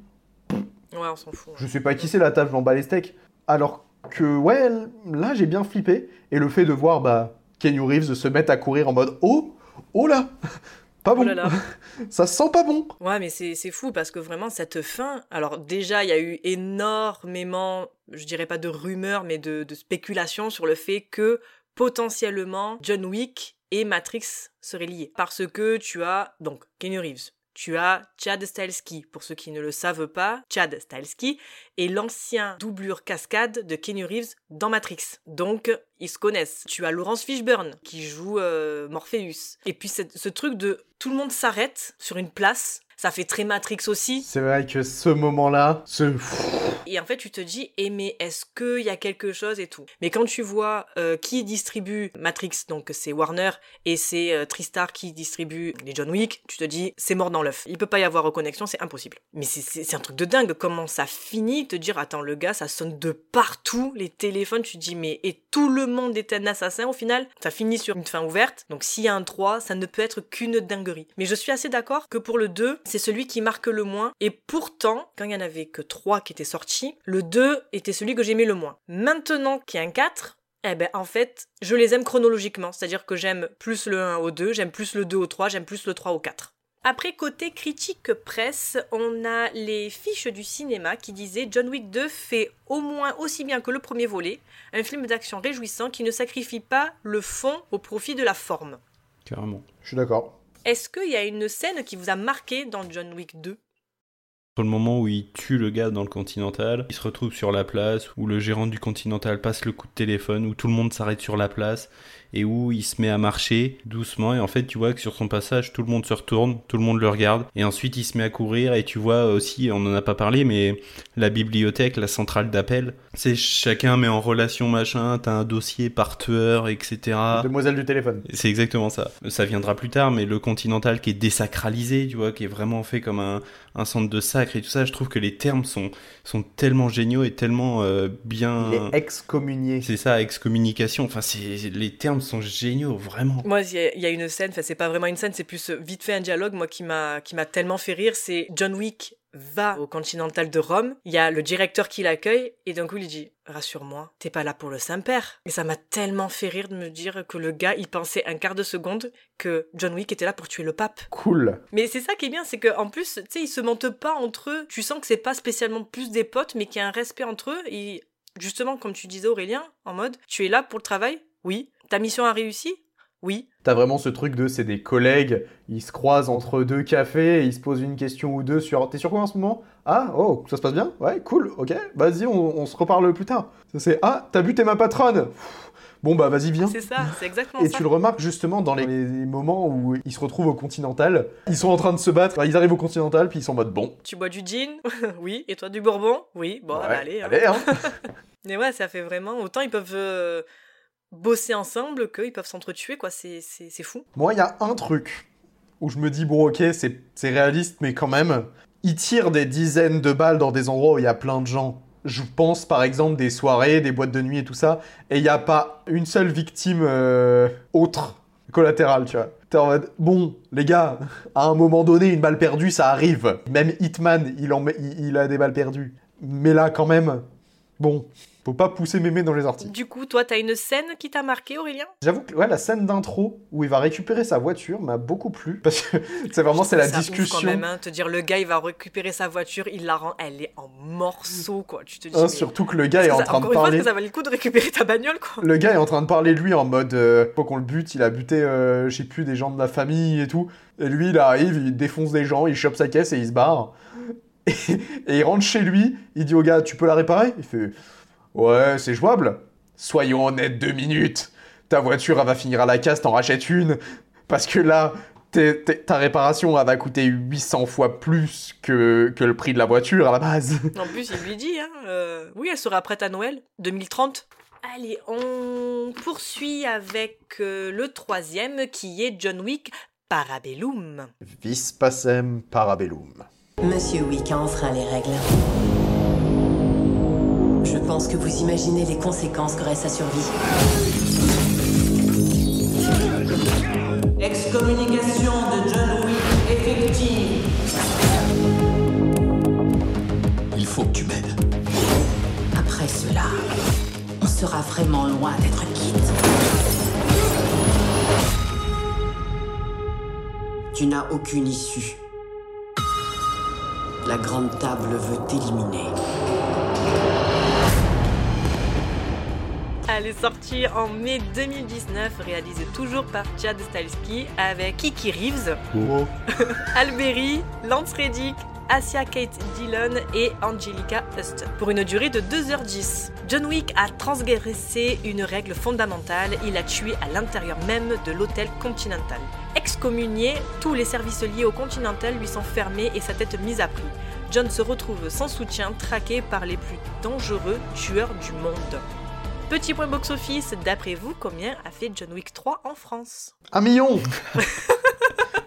Ouais, on s'en fout. Je sais pas qui c'est la table, je m'en bats les steaks. Alors que, ouais, là, j'ai bien flippé. Et le fait de voir, bah, Kenny Reeves se mettre à courir en mode Oh Oh là Pas bon. Oh là là. Ça sent pas bon. Ouais, mais c'est c'est fou parce que vraiment, cette fin. Alors, déjà, il y a eu énormément, je dirais pas de rumeurs, mais de, de spéculations sur le fait que potentiellement John Wick et Matrix seraient liés. Parce que tu as, donc, Keanu Reeves. Tu as Chad Stahelski, pour ceux qui ne le savent pas, Chad Stahelski est l'ancien doublure cascade de Keanu Reeves dans Matrix. Donc, ils se connaissent. Tu as Laurence Fishburne qui joue euh, Morpheus. Et puis ce truc de tout le monde s'arrête sur une place, ça fait très Matrix aussi. C'est vrai que ce moment-là, ce... Et en fait, tu te dis, eh mais est-ce qu'il y a quelque chose et tout? Mais quand tu vois euh, qui distribue Matrix, donc c'est Warner, et c'est euh, Tristar qui distribue les John Wick, tu te dis, c'est mort dans l'œuf. Il peut pas y avoir reconnexion, c'est impossible. Mais c'est- un truc de dingue, comment ça finit, te dire, attends, le gars, ça sonne de partout, les téléphones, tu te dis, mais et tout le monde est un assassin au final? Ça finit sur une fin ouverte, donc s'il y a un 3, ça ne peut être qu'une dinguerie. Mais je suis assez d'accord que pour le 2, c'est celui qui marque le moins, et pourtant, quand il y en avait que 3 qui étaient sortis, le 2 était celui que j'aimais le moins. Maintenant qu'il y a un 4, eh ben en fait, je les aime chronologiquement, c'est-à-dire que j'aime plus le 1 au 2, j'aime plus le 2 au 3, j'aime plus le 3 au 4. Après, côté critique presse, on a les fiches du cinéma qui disaient John Wick 2 fait au moins aussi bien que le premier volet, un film d'action réjouissant qui ne sacrifie pas le fond au profit de la forme. Carrément. Je suis d'accord. Est-ce qu'il y a une scène qui vous a marqué dans John Wick 2 Sur le moment où il tue le gars dans le Continental, il se retrouve sur la place, où le gérant du Continental passe le coup de téléphone, où tout le monde s'arrête sur la place, et où il se met à marcher doucement, et en fait tu vois que sur son passage, tout le monde se retourne, tout le monde le regarde, et ensuite il se met à courir, et tu vois aussi, on en a pas parlé, mais la bibliothèque, la centrale d'appel, c'est chacun met en relation machin, t'as un dossier par tueur, etc. Demoiselle du téléphone. C'est exactement ça. Ça viendra plus tard, mais le Continental qui est désacralisé, tu vois, qui est vraiment fait comme un, un centre de sacre et tout ça, je trouve que les termes sont, sont tellement géniaux et tellement euh, bien... Il est excommunié. C'est ça, excommunication. Enfin, c'est les termes sont géniaux, vraiment. Moi, il y, a- il y a une scène, enfin c'est pas vraiment une scène, c'est plus euh, vite fait un dialogue, moi qui m'a qui m'a tellement fait rire, c'est John Wick va au Continental de Rome, il y a le directeur qui l'accueille et d'un coup il dit rassure-moi, t'es pas là pour le Saint-Père. Et ça m'a tellement fait rire de me dire que le gars il pensait un quart de seconde que John Wick était là pour tuer le pape. Cool. Mais c'est ça qui est bien, c'est qu'en plus, tu sais, ils se mentent pas entre eux. Tu sens que c'est pas spécialement plus des potes, mais qu'il y a un respect entre eux. Et justement, comme tu disais Aurélien, en mode, tu es là pour le travail? Oui. Ta mission a réussi? Oui. T'as vraiment ce truc de c'est des collègues, ils se croisent entre deux cafés et ils se posent une question ou deux sur t'es sur quoi en ce moment? Ah, oh, ça se passe bien? Ouais, cool, ok, vas-y, on, on se reparle plus tard. Ça, C'est ah, t'as buté ma patronne Bon bah vas-y, viens. C'est ça, c'est exactement Et ça. tu le remarques justement dans les, les moments où ils se retrouvent au Continental. Ils sont en train de se battre, ils arrivent au Continental, puis ils sont en mode bon. Tu bois du gin Oui. Et toi du bourbon? Oui. Bon, ouais, bah, allez. hein. allez, hein. Mais ouais, ça fait vraiment. Autant ils peuvent euh, bosser ensemble qu'ils peuvent s'entretuer, quoi. C'est fou. Moi, il y a un truc où je me dis, bon, ok, c'est réaliste, mais quand même, ils tirent des dizaines de balles dans des endroits où il y a plein de gens. Je pense par exemple des soirées, des boîtes de nuit et tout ça, et il n'y a pas une seule victime euh, autre, collatérale, tu vois. T'es en mode, bon, les gars, à un moment donné, une balle perdue, ça arrive. Même Hitman, il, en il a des balles perdues. Mais là, quand même, bon, faut pas pousser mémé dans les orties. Du coup, toi, t'as une scène qui t'a marqué, Aurélien? J'avoue que ouais, la scène d'intro où il va récupérer sa voiture m'a beaucoup plu parce que c'est vraiment c'est la ouf discussion. quand même, hein, te dire le gars il va récupérer sa voiture, il la rend, elle est en morceaux quoi. Tu te dis. Hein, mais- surtout que le gars est en train de encore une fois, parler. ça valait le coup de récupérer ta bagnole quoi Le gars est en train de parler lui en mode euh, faut qu'on le bute, il a buté euh, je sais plus des gens de la famille et tout. Et lui il arrive, il défonce des gens, il chope sa caisse et il se barre. Et, et il rentre chez lui, il dit au gars tu peux la réparer? Il fait ouais c'est jouable. Soyons honnêtes deux minutes. Ta voiture elle va finir à la casse, t'en rachètes une. Parce que là ta réparation elle va coûter 800 fois plus que, que le prix de la voiture à la base. En plus, il lui dit, hein, euh, oui, elle sera prête à Noël 2030. Allez, on poursuit avec euh, le troisième qui est John Wick Parabellum. Vis pacem parabellum. Monsieur Wick a enfreint les règles. Je pense que vous imaginez les conséquences qu'aurait sa survie. Excommunication de John Wick effective. Il faut que tu m'aides. Après cela, on sera vraiment loin d'être quitte. Tu n'as aucune issue. La grande table veut t'éliminer. Elle est sortie en mai 2019, réalisée toujours par Chad Stahelski avec Kiki Reeves, Oh. Alberi, Lance Reddick, Asia Kate Dillon et Angelica Huston. Pour une durée de 2h10. John Wick a transgressé une règle fondamentale, il a tué à l'intérieur même de l'hôtel Continental. Excommunié, tous les services liés au Continental lui sont fermés et sa tête mise à prix. John se retrouve sans soutien, traqué par les plus dangereux tueurs du monde. Petit point box-office, d'après vous, combien a fait John Wick 3 en France? Un million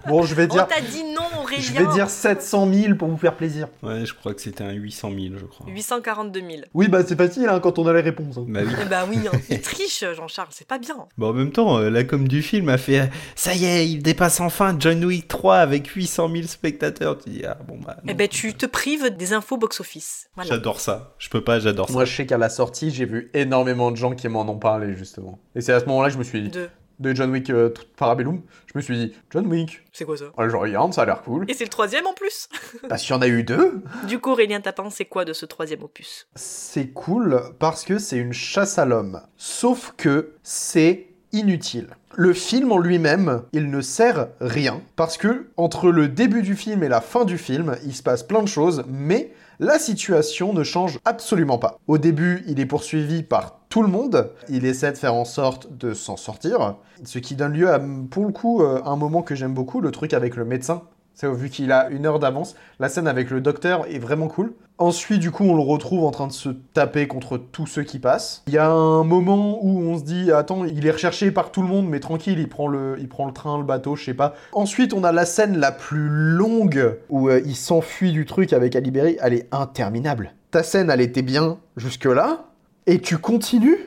Bon, je vais dire. On t'a dit non, Aurélien Je vais dire 700 000 pour vous faire plaisir. Ouais, je crois que c'était un 800 000, je crois. 842 000. Oui, bah c'est facile hein, quand on a les réponses. hein. Bah oui. Eh bah oui, hein. il triche, Jean-Charles, c'est pas bien. Bon, en même temps, euh, la com du film a fait euh, Ça y est, il dépasse enfin John Wick 3 avec 800 000 spectateurs. Tu dis Ah bon, bah. non. Eh ben tu te prives des infos box-office. Voilà. J'adore ça. Je peux pas, j'adore ça. Moi, je sais qu'à la sortie, j'ai vu énormément de gens qui m'en ont parlé, justement. Et c'est à ce moment-là que je me suis dit. De John Wick euh, Parabellum, je me suis dit, John Wick, C'est quoi ça ah, je regarde, ça a l'air cool. Et c'est le troisième en plus Parce qu'il y en a eu deux. Du coup, Aurélien, t'as pensé quoi de ce troisième opus C'est cool parce que c'est une chasse à l'homme. Sauf que c'est inutile. Le film en lui-même, il ne sert rien parce que entre le début du film et la fin du film, il se passe plein de choses, mais la situation ne change absolument pas. Au début, il est poursuivi par tout le monde, il essaie de faire en sorte de s'en sortir, ce qui donne lieu à, pour le coup, euh, un moment que j'aime beaucoup, le truc avec le médecin. Vu qu'il a une heure d'avance, la scène avec le docteur est vraiment cool. Ensuite, du coup, on le retrouve en train de se taper contre tous ceux qui passent. Il y a un moment où on se dit, attends, il est recherché par tout le monde, mais tranquille, il prend le, il prend le train, le bateau, je sais pas. Ensuite, on a la scène la plus longue où euh, il s'enfuit du truc avec Aliberi. Elle est interminable. Ta scène, elle était bien jusque-là, et tu continues?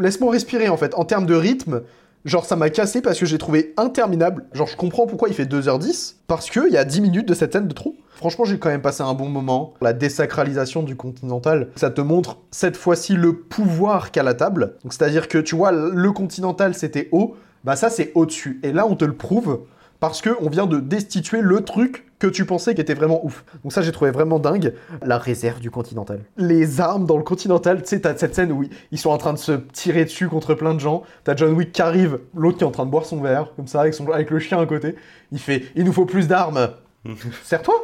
Laisse-moi respirer en fait. En termes de rythme, Genre, ça m'a cassé parce que j'ai trouvé interminable. Genre, je comprends pourquoi il fait 2h10. Parce qu'il y a 10 minutes de cette scène de trop. Franchement, j'ai quand même passé un bon moment. La désacralisation du Continental, ça te montre cette fois-ci le pouvoir qu'a la table. C'est-à-dire que tu vois, le Continental c'était haut. Bah, ça c'est au-dessus. Et là, on te le prouve parce que on vient de destituer le truc que tu pensais qui était vraiment ouf. Donc ça j'ai trouvé vraiment dingue. La réserve du Continental. Les armes dans le Continental, tu sais, t'as cette scène où ils- ils sont en train de se tirer dessus contre plein de gens. T'as John Wick qui arrive, l'autre qui est en train de boire son verre, comme ça, avec, son, avec le chien à côté. Il fait « Il nous faut plus d'armes !» Serre-toi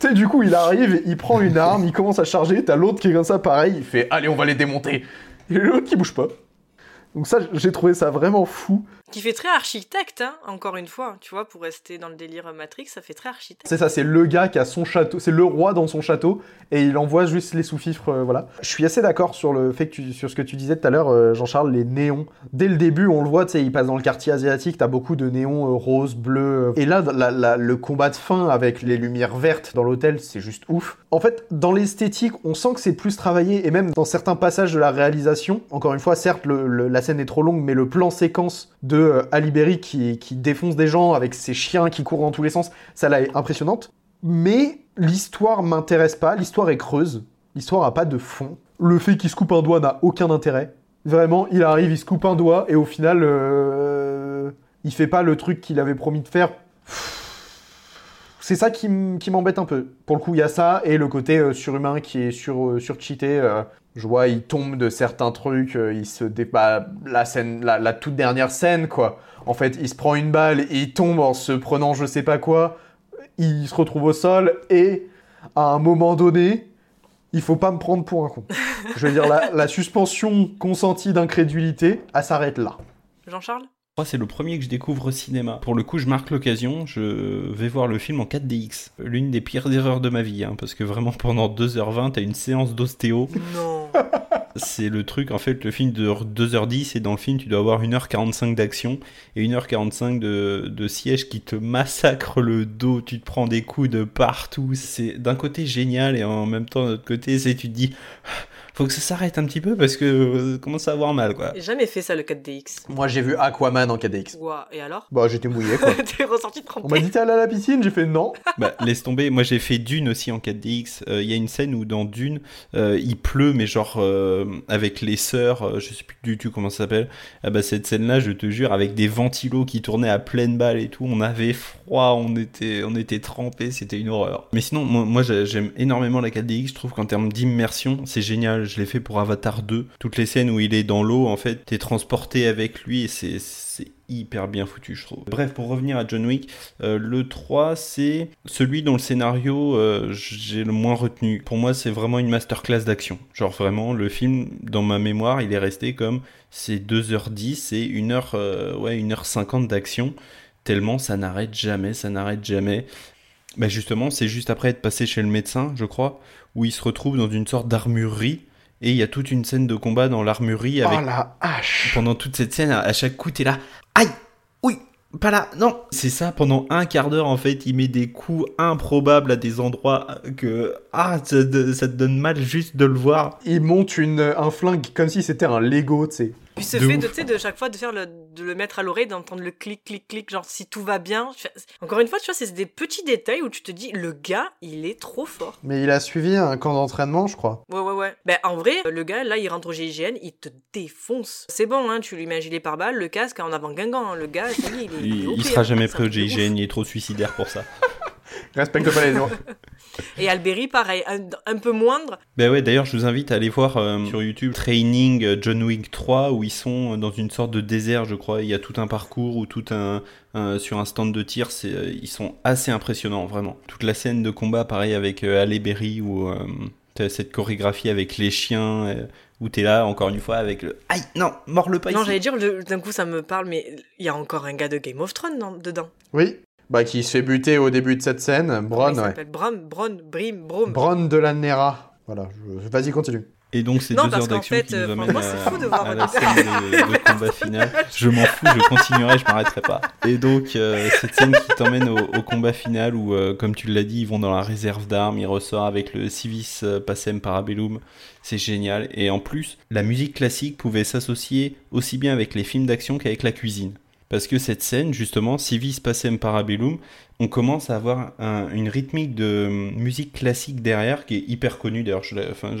Tu sais, du coup, il arrive, il prend une arme, il commence à charger, t'as l'autre qui est comme ça, pareil, il fait « Allez, on va les démonter !» Et l'autre qui bouge pas. Donc ça, j'ai trouvé ça vraiment fou. Qui fait très architecte, hein, encore une fois. Tu vois, pour rester dans le délire Matrix, ça fait très architecte. C'est ça, c'est le gars qui a son château, c'est le roi dans son château, et il envoie juste les sous-fifres, euh, voilà. Je suis assez d'accord sur le fait que tu, sur ce que tu disais tout à l'heure, euh, Jean-Charles, les néons. Dès le début, on le voit, tu sais, il passe dans le quartier asiatique, t'as beaucoup de néons euh, roses, bleus. Et là, le combat de fin avec les lumières vertes dans l'hôtel, c'est juste ouf. En fait, dans l'esthétique, on sent que c'est plus travaillé, et même dans certains passages de la réalisation, encore une fois, certes, la scène est trop longue, mais le plan séquence de euh, Ali Berry qui, qui défonce des gens avec ses chiens qui courent dans tous les sens, ça là est impressionnante. Mais l'histoire m'intéresse pas, l'histoire est creuse, l'histoire a pas de fond. Le fait qu'il se coupe un doigt n'a aucun intérêt. Vraiment, il arrive, il se coupe un doigt, et au final, euh, il fait pas le truc qu'il avait promis de faire. C'est ça qui m'embête un peu. Pour le coup, il y a ça, et le côté euh, surhumain qui est sur, euh, surcheaté. euh, je vois, il tombe de certains trucs, euh, il se dé... bah, la scène, la, la toute dernière scène, quoi. En fait, il se prend une balle, et il tombe en se prenant je sais pas quoi, il se retrouve au sol, et à un moment donné, il faut pas me prendre pour un con. Je veux dire, la, la suspension consentie d'incrédulité, elle s'arrête là. Jean-Charles? Moi, c'est le premier que je découvre au cinéma. Pour le coup, je marque l'occasion, je vais voir le film en 4DX. L'une des pires erreurs de ma vie, hein, parce que vraiment pendant 2h20, t'as une séance d'ostéo. Non. C'est le truc, en fait, le film dure 2h10 et dans le film, tu dois avoir 1h45 d'action et 1h45 de, de siège qui te massacre le dos, tu te prends des coups de partout. C'est d'un côté génial et en même temps, de l'autre côté, c'est tu te dis faut que ça s'arrête un petit peu parce que euh, commence à avoir mal, quoi. J'ai jamais fait ça le 4DX. Moi, j'ai vu Aquaman en 4DX. Ouah, et alors? Bah, j'étais mouillé, quoi. T'es ressorti On m'a trempé. dit, t'es allé à la piscine J'ai fait non. Bah, laisse tomber. Moi, j'ai fait Dune aussi en 4DX. Euh, Il y a une scène où dans Dune, euh, il pleut, mais genre euh, avec les sœurs, euh, je sais plus du tout comment ça s'appelle. Ah bah cette scène-là, je te jure, avec des ventilos qui tournaient à pleine balle et tout, on avait froid, on était, on était trempés, c'était une horreur. Mais sinon, moi, moi, j'ai- j'aime énormément la 4DX. Je trouve qu'en termes d'immersion, c'est génial. Je l'ai fait pour Avatar 2. Toutes les scènes où il est dans l'eau, en fait, t'es transporté avec lui et c'est hyper bien foutu, je trouve. Bref, pour revenir à John Wick, euh, le 3, c'est celui dont le scénario euh, j'ai le moins retenu. Pour moi, c'est vraiment une masterclass d'action. Genre vraiment, le film, dans ma mémoire, il est resté comme c'est 2h10 et 1h, euh, ouais, 1h50 d'action. Tellement ça n'arrête jamais, ça n'arrête jamais. Bah justement, c'est juste après être passé chez le médecin, je crois, où il se retrouve dans une sorte d'armurerie. Et il y a toute une scène de combat dans l'armurerie avec Oh la hache pendant toute cette scène, à chaque coup, t'es là. Aïe Oui Pas là Non C'est ça, pendant un quart d'heure, en fait, il met des coups improbables à des endroits que. Ah, ça, te- ça te donne mal juste de le voir. Il monte une, un flingue comme si c'était un Lego, tu sais. Puis ce De fait ouf. de, tu sais, de chaque fois de faire le, de le mettre à l'oreille, d'entendre le clic, clic, clic, genre si tout va bien. Encore une fois, tu vois, c'est des petits détails où tu te dis, le gars, il est trop fort. Mais il a suivi un camp d'entraînement, je crois. Ouais, ouais, ouais. Ben, en vrai, le gars, là, il rentre au GIGN, il te défonce. C'est bon, hein, tu lui mets un gilet pare-balles, le casque en avant Guingamp. hein. Le gars, ça y est, il est. Il, il sera hein. jamais un au. GIGN, il est trop suicidaire pour ça. Respecte pas les noms. Et Alberi, pareil, un, un peu moindre. Ben ouais, d'ailleurs, je vous invite à aller voir euh, sur YouTube Training euh, John Wick 3 où ils sont dans une sorte de désert, je crois. Il y a tout un parcours ou tout un, un- sur un stand de tir. C'est, euh, ils sont assez impressionnants, vraiment. Toute la scène de combat, pareil avec euh, Halle Berry où euh, t'as cette chorégraphie avec les chiens. euh, où t'es là, encore une fois, avec le Aïe, non, mord le pas non, ici. j'allais dire, le- d'un coup, ça me parle, mais il y a encore un gars de Game of Thrones dans- dedans. Oui. Bah, qui se fait buter au début de cette scène. Bronn, il ouais. Bron, Bron, Brim, Brom. Bronn de la Nera. Voilà, je- vas-y, continue. Et donc, c'est Non, deux heures d'action qui nous euh, amènent franchement, c'est fou de à, voir à la scène de, de combat final. Je m'en fous, je continuerai, je m'arrêterai pas. Et donc, euh, cette scène qui t'emmène au, au combat final où, euh, comme tu l'as dit, ils vont dans la réserve d'armes, ils ressortent avec le Civis Pacem Parabellum. C'est génial. Et en plus, la musique classique pouvait s'associer aussi bien avec les films d'action qu'avec la cuisine. Parce que cette scène, justement, Civis Pacem Parabellum, on commence à avoir un- une rythmique de musique classique derrière qui est hyper connue. D'ailleurs, je l'ai enfin,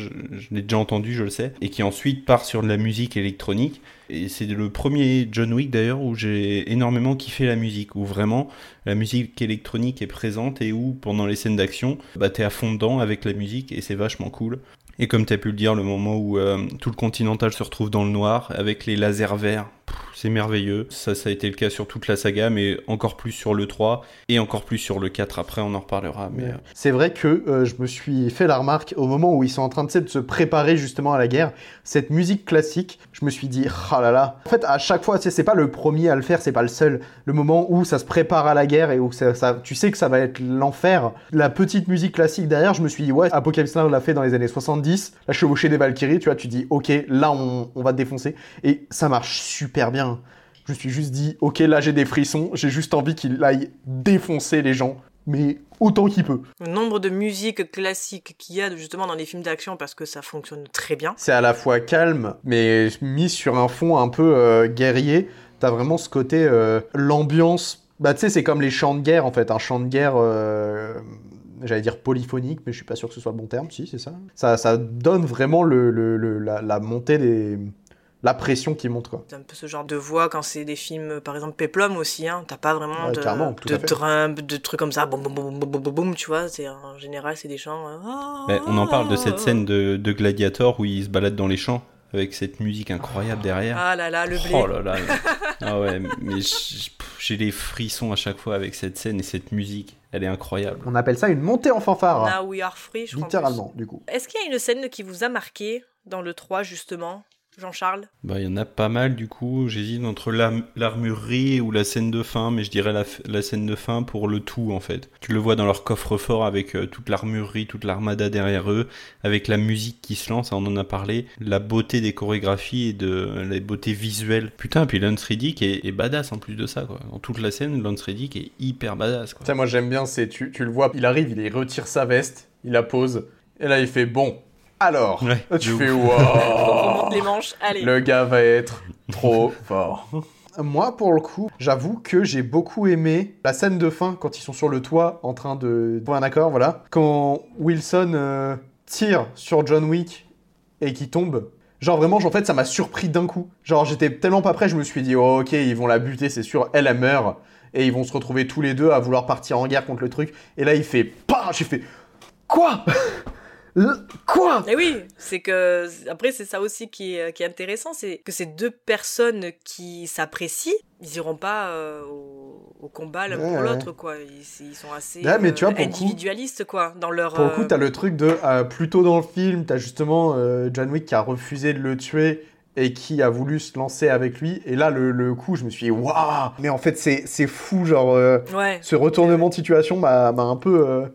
déjà entendu, je le sais, et qui ensuite part sur de la musique électronique. Et c'est le premier John Wick d'ailleurs où j'ai énormément kiffé la musique, où vraiment la musique électronique est présente et où pendant les scènes d'action, bah t'es à fond dedans avec la musique et c'est vachement cool. Et comme tu as pu le dire, le moment où euh, tout le Continental se retrouve dans le noir avec les lasers verts, c'est merveilleux. Ça, ça a été le cas sur toute la saga, mais encore plus sur le 3 et encore plus sur le 4. Après, on en reparlera. Mais, euh, C'est vrai que euh, je me suis fait la remarque au moment où ils sont en train de, de se préparer justement à la guerre, cette musique classique, je me suis dit, ah là là. En fait, à chaque fois, c'est pas le premier à le faire, c'est pas le seul. Le moment où ça se prépare à la guerre et où ça, ça- tu sais que ça va être l'enfer. La petite musique classique derrière, je me suis dit, ouais, Apocalypse Now l'a fait dans les années 70. La chevauchée des Valkyries, tu vois, tu dis, ok, là on, on va te défoncer. Et ça marche super bien. Je me suis juste dit, ok, là j'ai des frissons, j'ai juste envie qu'il aille défoncer les gens, mais autant qu'il peut. Le nombre de musiques classiques qu'il y a justement dans les films d'action parce que ça fonctionne très bien. C'est à la fois calme, mais mis sur un fond un peu euh, guerrier. T'as vraiment ce côté, euh, l'ambiance. Bah, tu sais, c'est comme les chants de guerre en fait. Un chant de guerre, euh, j'allais dire polyphonique, mais je suis pas sûr que ce soit le bon terme. Si, c'est ça. Ça, ça donne vraiment le, le- le- la, la montée des. La pression qui monte, quoi. C'est un peu ce genre de voix quand c'est des films, par exemple Peplum aussi, hein. T'as pas vraiment Ouais, de, de de trucs comme ça, boum boum boum boum boum boum boum, tu vois. C'est en général c'est des chants. euh, ah, mais on en parle de cette scène de, de Gladiator où il se balade dans les champs avec cette musique incroyable derrière. Ah là là, le blé. Oh là là. ah ouais, mais j'ai les frissons à chaque fois avec cette scène et cette musique. Elle est incroyable. On appelle ça une montée en fanfare. Now we are free, je littéralement, du coup. Est-ce qu'il y a une scène qui vous a marqué dans le 3 justement, Jean-Charles Bah, il y en a pas mal du coup. J'hésite entre l'arm- l'armurerie ou la scène de fin, mais je dirais la, scène de fin pour le tout en fait. Tu le vois dans leur coffre-fort avec euh, toute l'armurerie, toute l'armada derrière eux, avec la musique qui se lance, on en a parlé, la beauté des chorégraphies et de la beauté visuelle. Putain, puis Lance Reddick est, est badass en plus de ça quoi. Dans toute la scène, Lance Reddick est hyper badass quoi. Ça, moi j'aime bien, c'est tu, tu le vois, il arrive, il retire sa veste, il la pose, et là il fait bon, Alors, Ouais, tu fais ouf. wow. On remonte les manches, allez. Le gars va être trop fort. Moi, pour le coup, j'avoue que j'ai beaucoup aimé la scène de fin quand ils sont sur le toit en train de trouver un accord, voilà. Quand Wilson euh, tire sur John Wick et qu'il tombe. Genre vraiment, en fait, ça m'a surpris d'un coup. Genre, j'étais tellement pas prêt, je me suis dit, oh, ok, ils vont la buter, c'est sûr, elle, elle meurt. Et ils vont se retrouver tous les deux à vouloir partir en guerre contre le truc. Et là, il fait, pas, j'ai fait, quoi? Quoi? Et oui, c'est que après c'est ça aussi qui est, qui est intéressant, c'est que ces deux personnes qui s'apprécient, ils iront pas euh, au, au combat l'un Ouais, pour ouais. l'autre quoi. Ils, ils sont assez Ouais, mais tu vois, euh, pour le coup- individualistes quoi dans leur. Pour le coup, euh, t'as le truc de euh, plus tôt dans le film, t'as justement euh, John Wick qui a refusé de le tuer et qui a voulu se lancer avec lui. Et là, le, le coup, je me suis dit, waouh Mais en fait, c'est fou, genre, euh, Ouais. ce retournement de situation m'a m'a un peu. euh,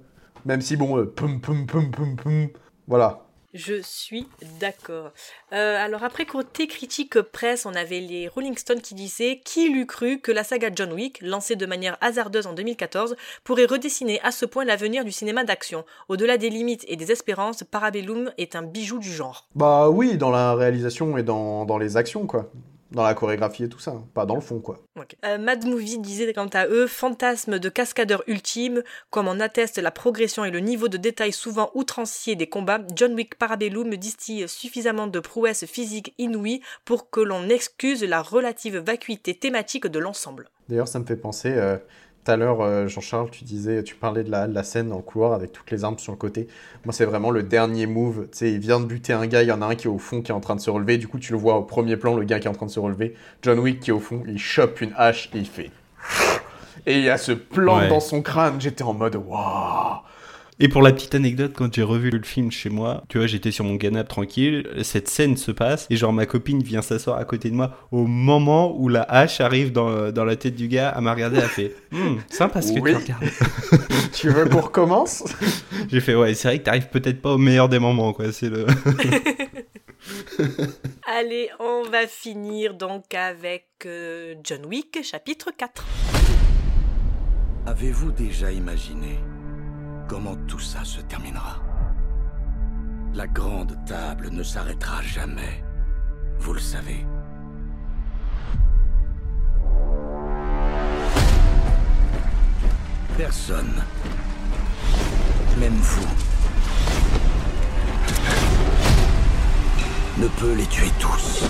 même si, bon, euh, pum pum pum pum pum. Voilà. Je suis d'accord. Euh, alors après côté critique presse, on avait les Rolling Stones qui disaient qui l'eût cru que la saga John Wick, lancée de manière hasardeuse en 2014, pourrait redessiner à ce point l'avenir du cinéma d'action? Au-delà des limites et des espérances, Parabellum est un bijou du genre. Bah oui, dans la réalisation et dans, dans les actions, quoi. Dans la chorégraphie et tout ça. Pas dans le fond, quoi. Euh, Mad Movie disait quant à eux fantasme de cascadeur ultime, comme en atteste la progression et le niveau de détail souvent outrancier des combats. John Wick Parabellum distille suffisamment de prouesses physiques inouïes pour que l'on excuse la relative vacuité thématique de l'ensemble. D'ailleurs, ça me fait penser. euh, Tout à l'heure, euh, Jean-Charles, tu disais, tu parlais de la, de la scène dans le couloir avec toutes les armes sur le côté. Moi, c'est vraiment le dernier move. Tu sais, il vient de buter un gars, il y en a un qui est au fond, qui est en train de se relever. Du coup, tu le vois au premier plan, le gars qui est en train de se relever. John Wick qui est au fond, il chope une hache et il fait. Et il y a ce plan Ouais. dans son crâne. J'étais en mode waouh. Et pour la petite anecdote, quand j'ai revu le film chez moi, tu vois, j'étais sur mon canapé tranquille, cette scène se passe, et genre ma copine vient s'asseoir à côté de moi au moment où la hache arrive dans, dans la tête du gars, à m'a regardé, elle a fait Hum, sympa ce que Oui. tu regardes. Tu veux qu'on recommence? J'ai fait ouais, c'est vrai que t'arrives peut-être pas au meilleur des moments, quoi. C'est le. Allez, on va finir donc avec euh, John Wick chapitre 4. Avez-vous déjà imaginé comment tout ça se terminera La grande table ne s'arrêtera jamais. Vous le savez. Personne, même vous, ne peut les tuer tous.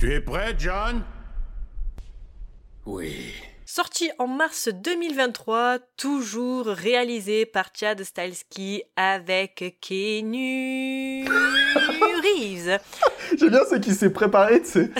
Tu es prêt, John? Oui. Sorti en mars 2023, toujours réalisé par Chad Stahelski avec Keanu Reeves. J'aime bien ce qui s'est préparé, tu sais.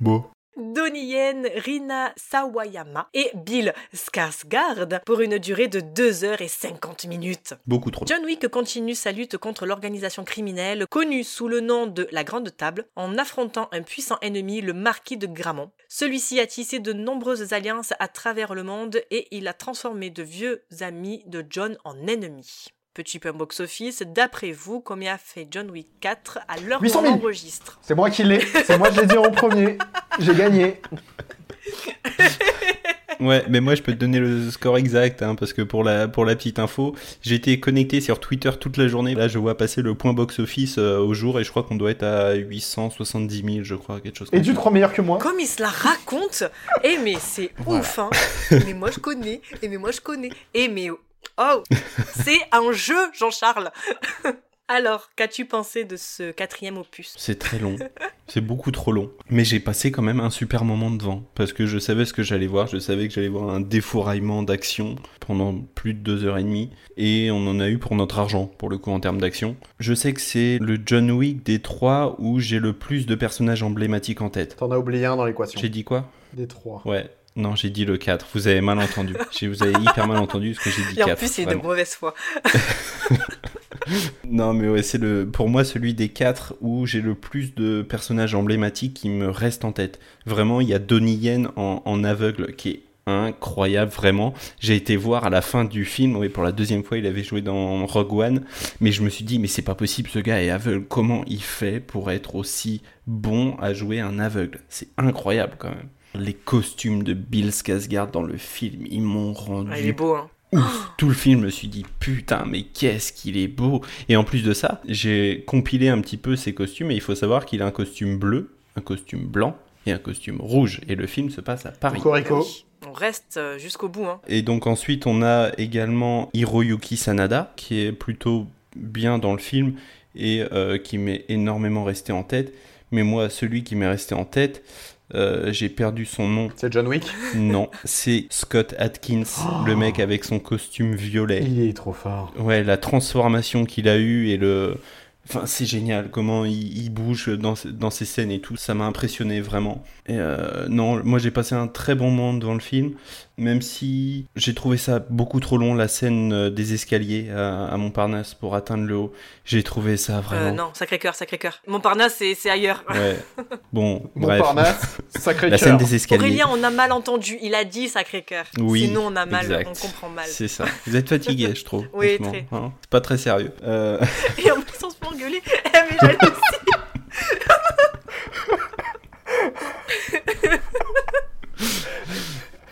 Beau. Donnie Yen, Rina Sawayama et Bill Skarsgård pour une durée de 2 heures et 50 minutes. Beaucoup trop. John Wick continue sa lutte contre l'organisation criminelle connue sous le nom de la Grande Table en affrontant un puissant ennemi, le marquis de Gramont. Celui-ci a tissé de nombreuses alliances à travers le monde et il a transformé de vieux amis de John en ennemis. Petit point box-office, d'après vous, combien a fait John Wick 4 à l'heure où 800 on 000. enregistre C'est moi qui l'ai. C'est moi, je l'ai dit en premier. J'ai gagné. Ouais, mais moi je peux te donner le score exact, hein, parce que pour la, pour la petite info, j'ai été connecté sur Twitter toute la journée. Là, je vois passer le point box-office euh, au jour et je crois qu'on doit être à 870 000, je crois, quelque chose Et tu te crois meilleur que moi Comme il se la raconte Eh mais c'est Voilà. ouf hein Mais moi je connais Et mais moi je connais Et mais oh C'est un jeu Jean-Charles Alors, qu'as-tu pensé de ce quatrième opus? C'est très long. C'est beaucoup trop long. Mais j'ai passé quand même un super moment devant. Parce que je savais ce que j'allais voir. Je savais que j'allais voir un défouraillement d'action pendant plus de deux heures et demie. Et on en a eu pour notre argent, pour le coup, en termes d'action. Je sais que c'est le John Wick des trois où j'ai le plus de personnages emblématiques en tête. T'en as oublié un dans l'équation. J'ai dit quoi? Des trois. Ouais. Non, j'ai dit le 4. Vous avez mal entendu. Vous avez hyper mal entendu ce que j'ai dit Et 4. en plus, c'est de mauvaise foi. Non, mais ouais, c'est le, pour moi celui des quatre où j'ai le plus de personnages emblématiques qui me restent en tête. Vraiment, il y a Donnie Yen en, en aveugle qui est incroyable, vraiment. J'ai été voir à la fin du film, oui, pour la deuxième fois, il avait joué dans Rogue One, mais je me suis dit, mais c'est pas possible, ce gars est aveugle. Comment il fait pour être aussi bon à jouer un aveugle? C'est incroyable quand même. Les costumes de Bill Skarsgård dans le film, ils m'ont rendu Ah, il est beau, hein. ouf. Tout le film, je me suis dit, putain, mais qu'est-ce qu'il est beau. Et en plus de ça, j'ai compilé un petit peu ses costumes, et il faut savoir qu'il a un costume bleu, un costume blanc et un costume rouge. Et le film se passe à Paris. On reste euh, jusqu'au bout, hein. Et donc ensuite, on a également Hiroyuki Sanada, qui est plutôt bien dans le film et euh, qui m'est énormément resté en tête. Mais moi, celui qui m'est resté en tête, euh, j'ai perdu son nom. C'est John Wick. Non, c'est Scott Atkins, le mec avec son costume violet. Il est trop fort. Ouais, la transformation qu'il a eue et le. Enfin, c'est génial comment il, il bouge dans, dans ces scènes et tout. Ça m'a impressionné vraiment. Et euh, non, moi j'ai passé un très bon moment devant le film, même si j'ai trouvé ça beaucoup trop long, la scène euh, des escaliers à, à Montparnasse pour atteindre le haut. J'ai trouvé ça Euh, vraiment. non, Sacré-Cœur, Sacré-Cœur. Montparnasse, c'est c'est ailleurs. Ouais. Bon, bref. Montparnasse, sacré La scène cœur. des escaliers. Aurélien, on a mal entendu. Il a dit Sacré-Cœur. Oui, Sinon, on a mal, exact. on comprend mal. C'est ça. Vous êtes fatigué, je trouve. Oui, très. hein. C'est pas très sérieux. Euh, Et en plus, Eh.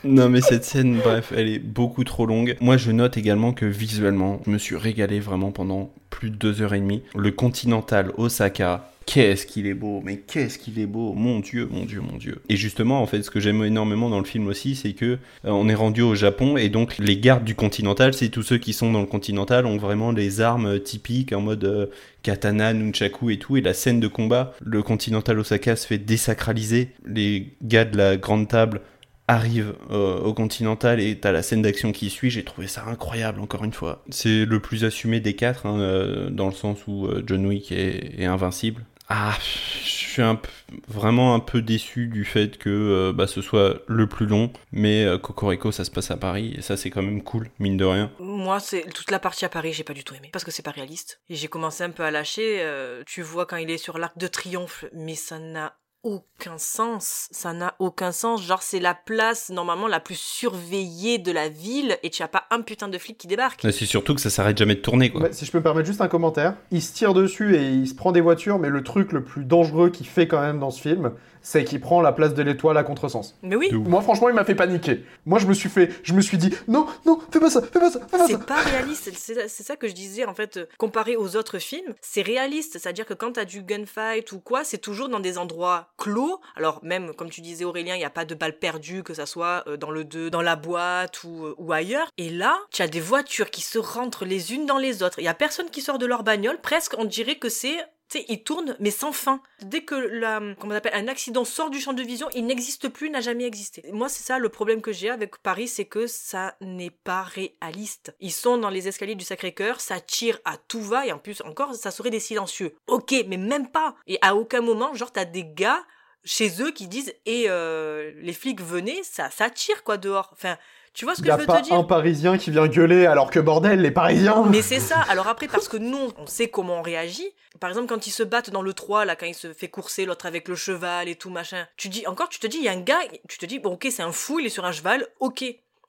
Non mais cette scène, bref, elle est beaucoup trop longue. Moi je note également que visuellement, je me suis régalé vraiment pendant plus de deux heures et demie. Le Continental Osaka, qu'est-ce qu'il est beau, mais qu'est-ce qu'il est beau, mon dieu, mon dieu, mon dieu. Et justement, en fait, ce que j'aime énormément dans le film aussi, c'est que euh, on est rendu au Japon et donc les gardes du Continental, c'est tous ceux qui sont dans le Continental ont vraiment des armes typiques en mode euh, katana, nunchaku et tout. Et la scène de combat, le Continental Osaka se fait désacraliser. Les gars de la grande table arrive euh, au Continental et t'as la scène d'action qui suit, j'ai trouvé ça incroyable encore une fois. C'est le plus assumé des quatre, hein, euh, dans le sens où John Wick est invincible. Ah, je suis un vraiment un peu déçu du fait que euh, bah, ce soit le plus long, mais euh, Cocorico ça se passe à Paris et ça c'est quand même cool, mine de rien. Moi, c'est toute la partie à Paris, j'ai pas du tout aimé. Parce que c'est pas réaliste. Et j'ai commencé un peu à lâcher. euh, tu vois quand il est sur l'arc de triomphe, mais ça n'a aucun sens. Ça n'a aucun sens. Genre, c'est la place, normalement, la plus surveillée de la ville, et tu as pas un putain de flic qui débarque. Mais C'est surtout que ça s'arrête jamais de tourner quoi. Bah, si je peux me permettre juste un commentaire, il se tire dessus et il se prend des voitures, mais le truc le plus dangereux qu'il fait quand même dans ce film, c'est qu'il prend la place de l'étoile à contresens. Mais oui. Moi, franchement, il m'a fait paniquer. Moi, je me suis fait, je me suis dit, non, non, fais pas ça, fais pas ça, fais pas ça. c'est pas réaliste. C'est c'est ça que je disais, en fait, euh, comparé aux autres films, c'est réaliste. C'est-à-dire que quand t'as du gunfight ou quoi, c'est toujours dans des endroits clos. Alors, même, comme tu disais, Aurélien, il n'y a pas de balles perdues, que ça soit euh, dans le 2, dans la boîte ou, euh, ou ailleurs. Et là, tu as des voitures qui se rentrent les unes dans les autres. Il y a personne qui sort de leur bagnole. Presque, on dirait que c'est tu sais, ils tournent, mais sans fin. Dès que la, comment on appelle, un accident sort du champ de vision, il n'existe plus, n'a jamais existé. Moi, c'est ça le problème que j'ai avec Paris, c'est que ça n'est pas réaliste. Ils sont dans les escaliers du Sacré-Cœur, ça tire à tout va, et en plus, encore, ça serait des silencieux. Ok, mais même pas. Et à aucun moment, genre, t'as des gars chez eux qui disent, et euh, les flics venaient, ça, ça tire, quoi, dehors. Enfin, tu vois ce que y je veux pas te dire un Parisien qui vient gueuler alors que bordel, les Parisiens. mais c'est ça. Alors après, parce que nous, on sait comment on réagit. Par exemple, quand ils se battent dans le 3, là, quand il se fait courser, l'autre avec le cheval et tout, machin. Tu dis, encore, tu te dis, il y a un gars, tu te dis, bon, ok, c'est un fou, il est sur un cheval, ok.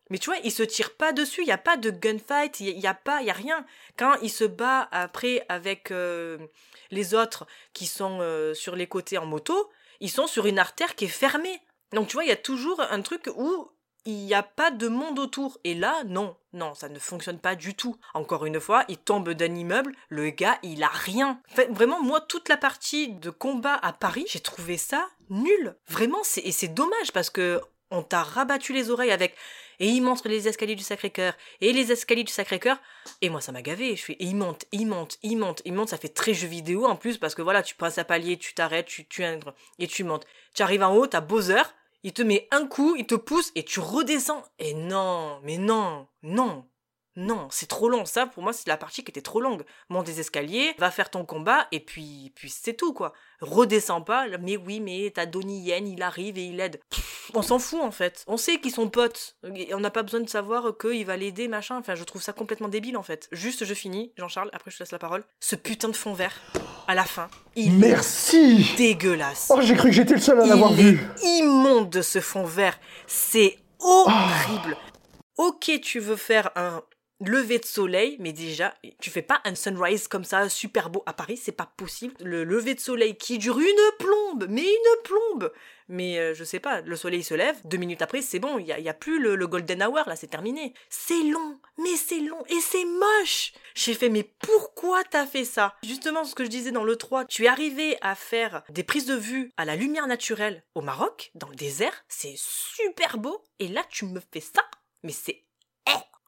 Mais tu vois, il se tire pas dessus, il y a pas de gunfight, il y, y a pas, il y a rien. Quand il se bat après avec euh, les autres qui sont euh, sur les côtés en moto, ils sont sur une artère qui est fermée. Donc tu vois, il y a toujours un truc où il n'y a pas de monde autour. Et là, non, non, ça ne fonctionne pas du tout. Encore une fois, il tombe d'un immeuble, le gars, il a rien. Vraiment, moi, toute la partie de combat à Paris, j'ai trouvé ça nul. Vraiment, c'est, et c'est dommage parce que on t'a rabattu les oreilles avec et il montre les escaliers du Sacré-Cœur et les escaliers du Sacré-Cœur et moi ça m'a gavé je fais et il monte il monte il monte il monte ça fait très jeu vidéo en plus parce que voilà tu prends un palier tu t'arrêtes tu tu et tu montes tu arrives en haut t'as Bowser il te met un coup il te pousse et tu redescends. Et non mais non non non, c'est trop long. Ça, pour moi, c'est la partie qui était trop longue. Monte des escaliers, va faire ton combat, et puis, puis c'est tout, quoi. Redescends pas, mais oui, mais t'as Donnie Yen, il arrive et il aide. Pff, on s'en fout, en fait. On sait qu'ils sont potes. Et on n'a pas besoin de savoir qu'il va l'aider, machin. Enfin, je trouve ça complètement débile, en fait. Juste, je finis, Jean-Charles, après je te laisse la parole. Ce putain de fond vert, à la fin, il Merci. est dégueulasse. Oh, j'ai cru que j'étais le seul à l'avoir Il est vu. immonde ce fond vert. C'est horrible. Ok, tu veux faire un lever de soleil, mais déjà, tu fais pas un sunrise comme ça, super beau. À Paris, c'est pas possible. Le lever de soleil qui dure une plombe, mais une plombe. Mais euh, je sais pas, le soleil se lève, deux minutes après, c'est bon, il y a, plus le, le golden hour, là, c'est terminé. C'est long, mais c'est long, et c'est moche. J'ai fait, mais pourquoi t'as fait ça? Justement, ce que je disais dans le 3, tu es arrivé à faire des prises de vue à la lumière naturelle au Maroc, dans le désert, c'est super beau, et là, tu me fais ça? Mais c'est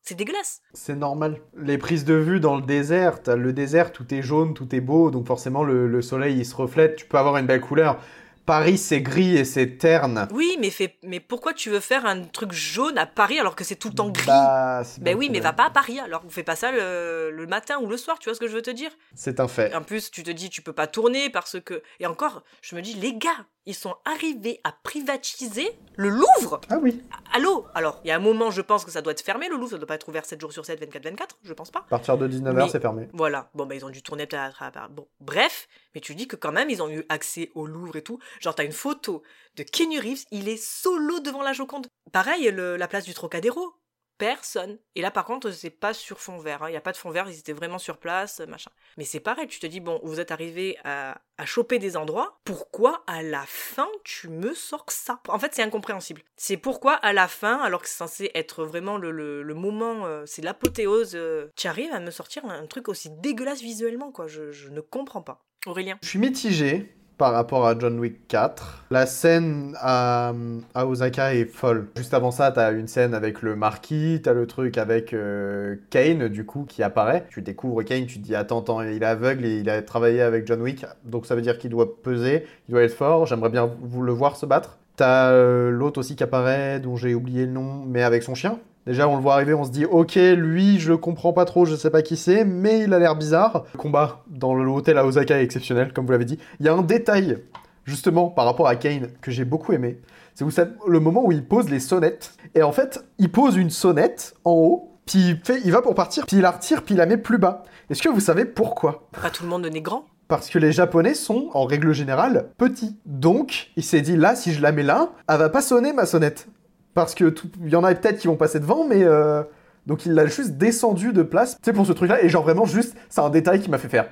c'est dégueulasse. C'est normal. Les prises de vue dans le désert, le désert, tout est jaune, tout est beau, donc forcément le, le soleil il se reflète, tu peux avoir une belle couleur. Paris c'est gris et c'est terne. Oui, mais, fait, mais pourquoi tu veux faire un truc jaune à Paris alors que c'est tout le temps gris? Bah, Ben oui, mais va pas à Paris alors. Fais pas ça le, le matin ou le soir, tu vois ce que je veux te dire? C'est un fait. En plus, tu te dis, tu peux pas tourner parce que. Et encore, je me dis, les gars, ils sont arrivés à privatiser le Louvre Ah oui. Allô? Alors, il y a un moment, je pense que ça doit être fermé, le Louvre, ça doit pas être ouvert 7 jours sur 7, 24-24, je pense pas. À partir de 19h Mais- c'est fermé. Voilà. Bon, bah, ils ont dû tourner peut-être à- à- Bon, bref. Mais tu dis que quand même, ils ont eu accès au Louvre et tout. Genre, t'as une photo de Kenny Reeves, il est solo devant la Joconde. Pareil, le- la place du Trocadéro. Personne. Et là, par contre, c'est pas sur fond vert. hein. Il y a pas de fond vert, ils étaient vraiment sur place, machin. Mais c'est pareil, tu te dis, bon, vous êtes arrivé à, à choper des endroits. Pourquoi, à la fin, tu me sors ça? En fait, c'est incompréhensible. C'est pourquoi, à la fin, alors que c'est censé être vraiment le moment, euh, c'est l'apothéose, euh, tu arrives à me sortir un truc aussi dégueulasse visuellement, quoi. Je, je ne comprends pas. Aurélien Je suis mitigé par rapport à John Wick 4. La scène à, Osaka est folle. Juste avant ça, t'as une scène avec le marquis, t'as le truc avec euh, Kane, du coup, qui apparaît. Tu découvres Kane, tu te dis, attends, attends, il est aveugle et il a travaillé avec John Wick, donc ça veut dire qu'il doit peser, il doit être fort, j'aimerais bien vous le voir se battre. T'as euh, l'autre aussi qui apparaît, dont j'ai oublié le nom, mais avec son chien. Déjà, on le voit arriver, on se dit, ok, lui, je comprends pas trop, je sais pas qui c'est, mais il a l'air bizarre. Le combat dans l'hôtel à Osaka est exceptionnel, comme vous l'avez dit. Il y a un détail, justement, par rapport à Kane, que j'ai beaucoup aimé. C'est vous savez, le moment où il pose les sonnettes. Et en fait, il pose une sonnette en haut, puis il, fait, il va pour partir, puis il la retire, puis il la met plus bas. Est-ce que vous savez pourquoi? Pas tout le monde n'est grand. parce que les Japonais sont, en règle générale, petits. Donc, il s'est dit, là, si je la mets là, elle va pas sonner ma sonnette. Parce que il y en a peut-être qui vont passer devant, mais... euh, Donc il l'a juste descendu de place, tu sais, pour ce truc-là, et genre vraiment juste, c'est un détail qui m'a fait faire...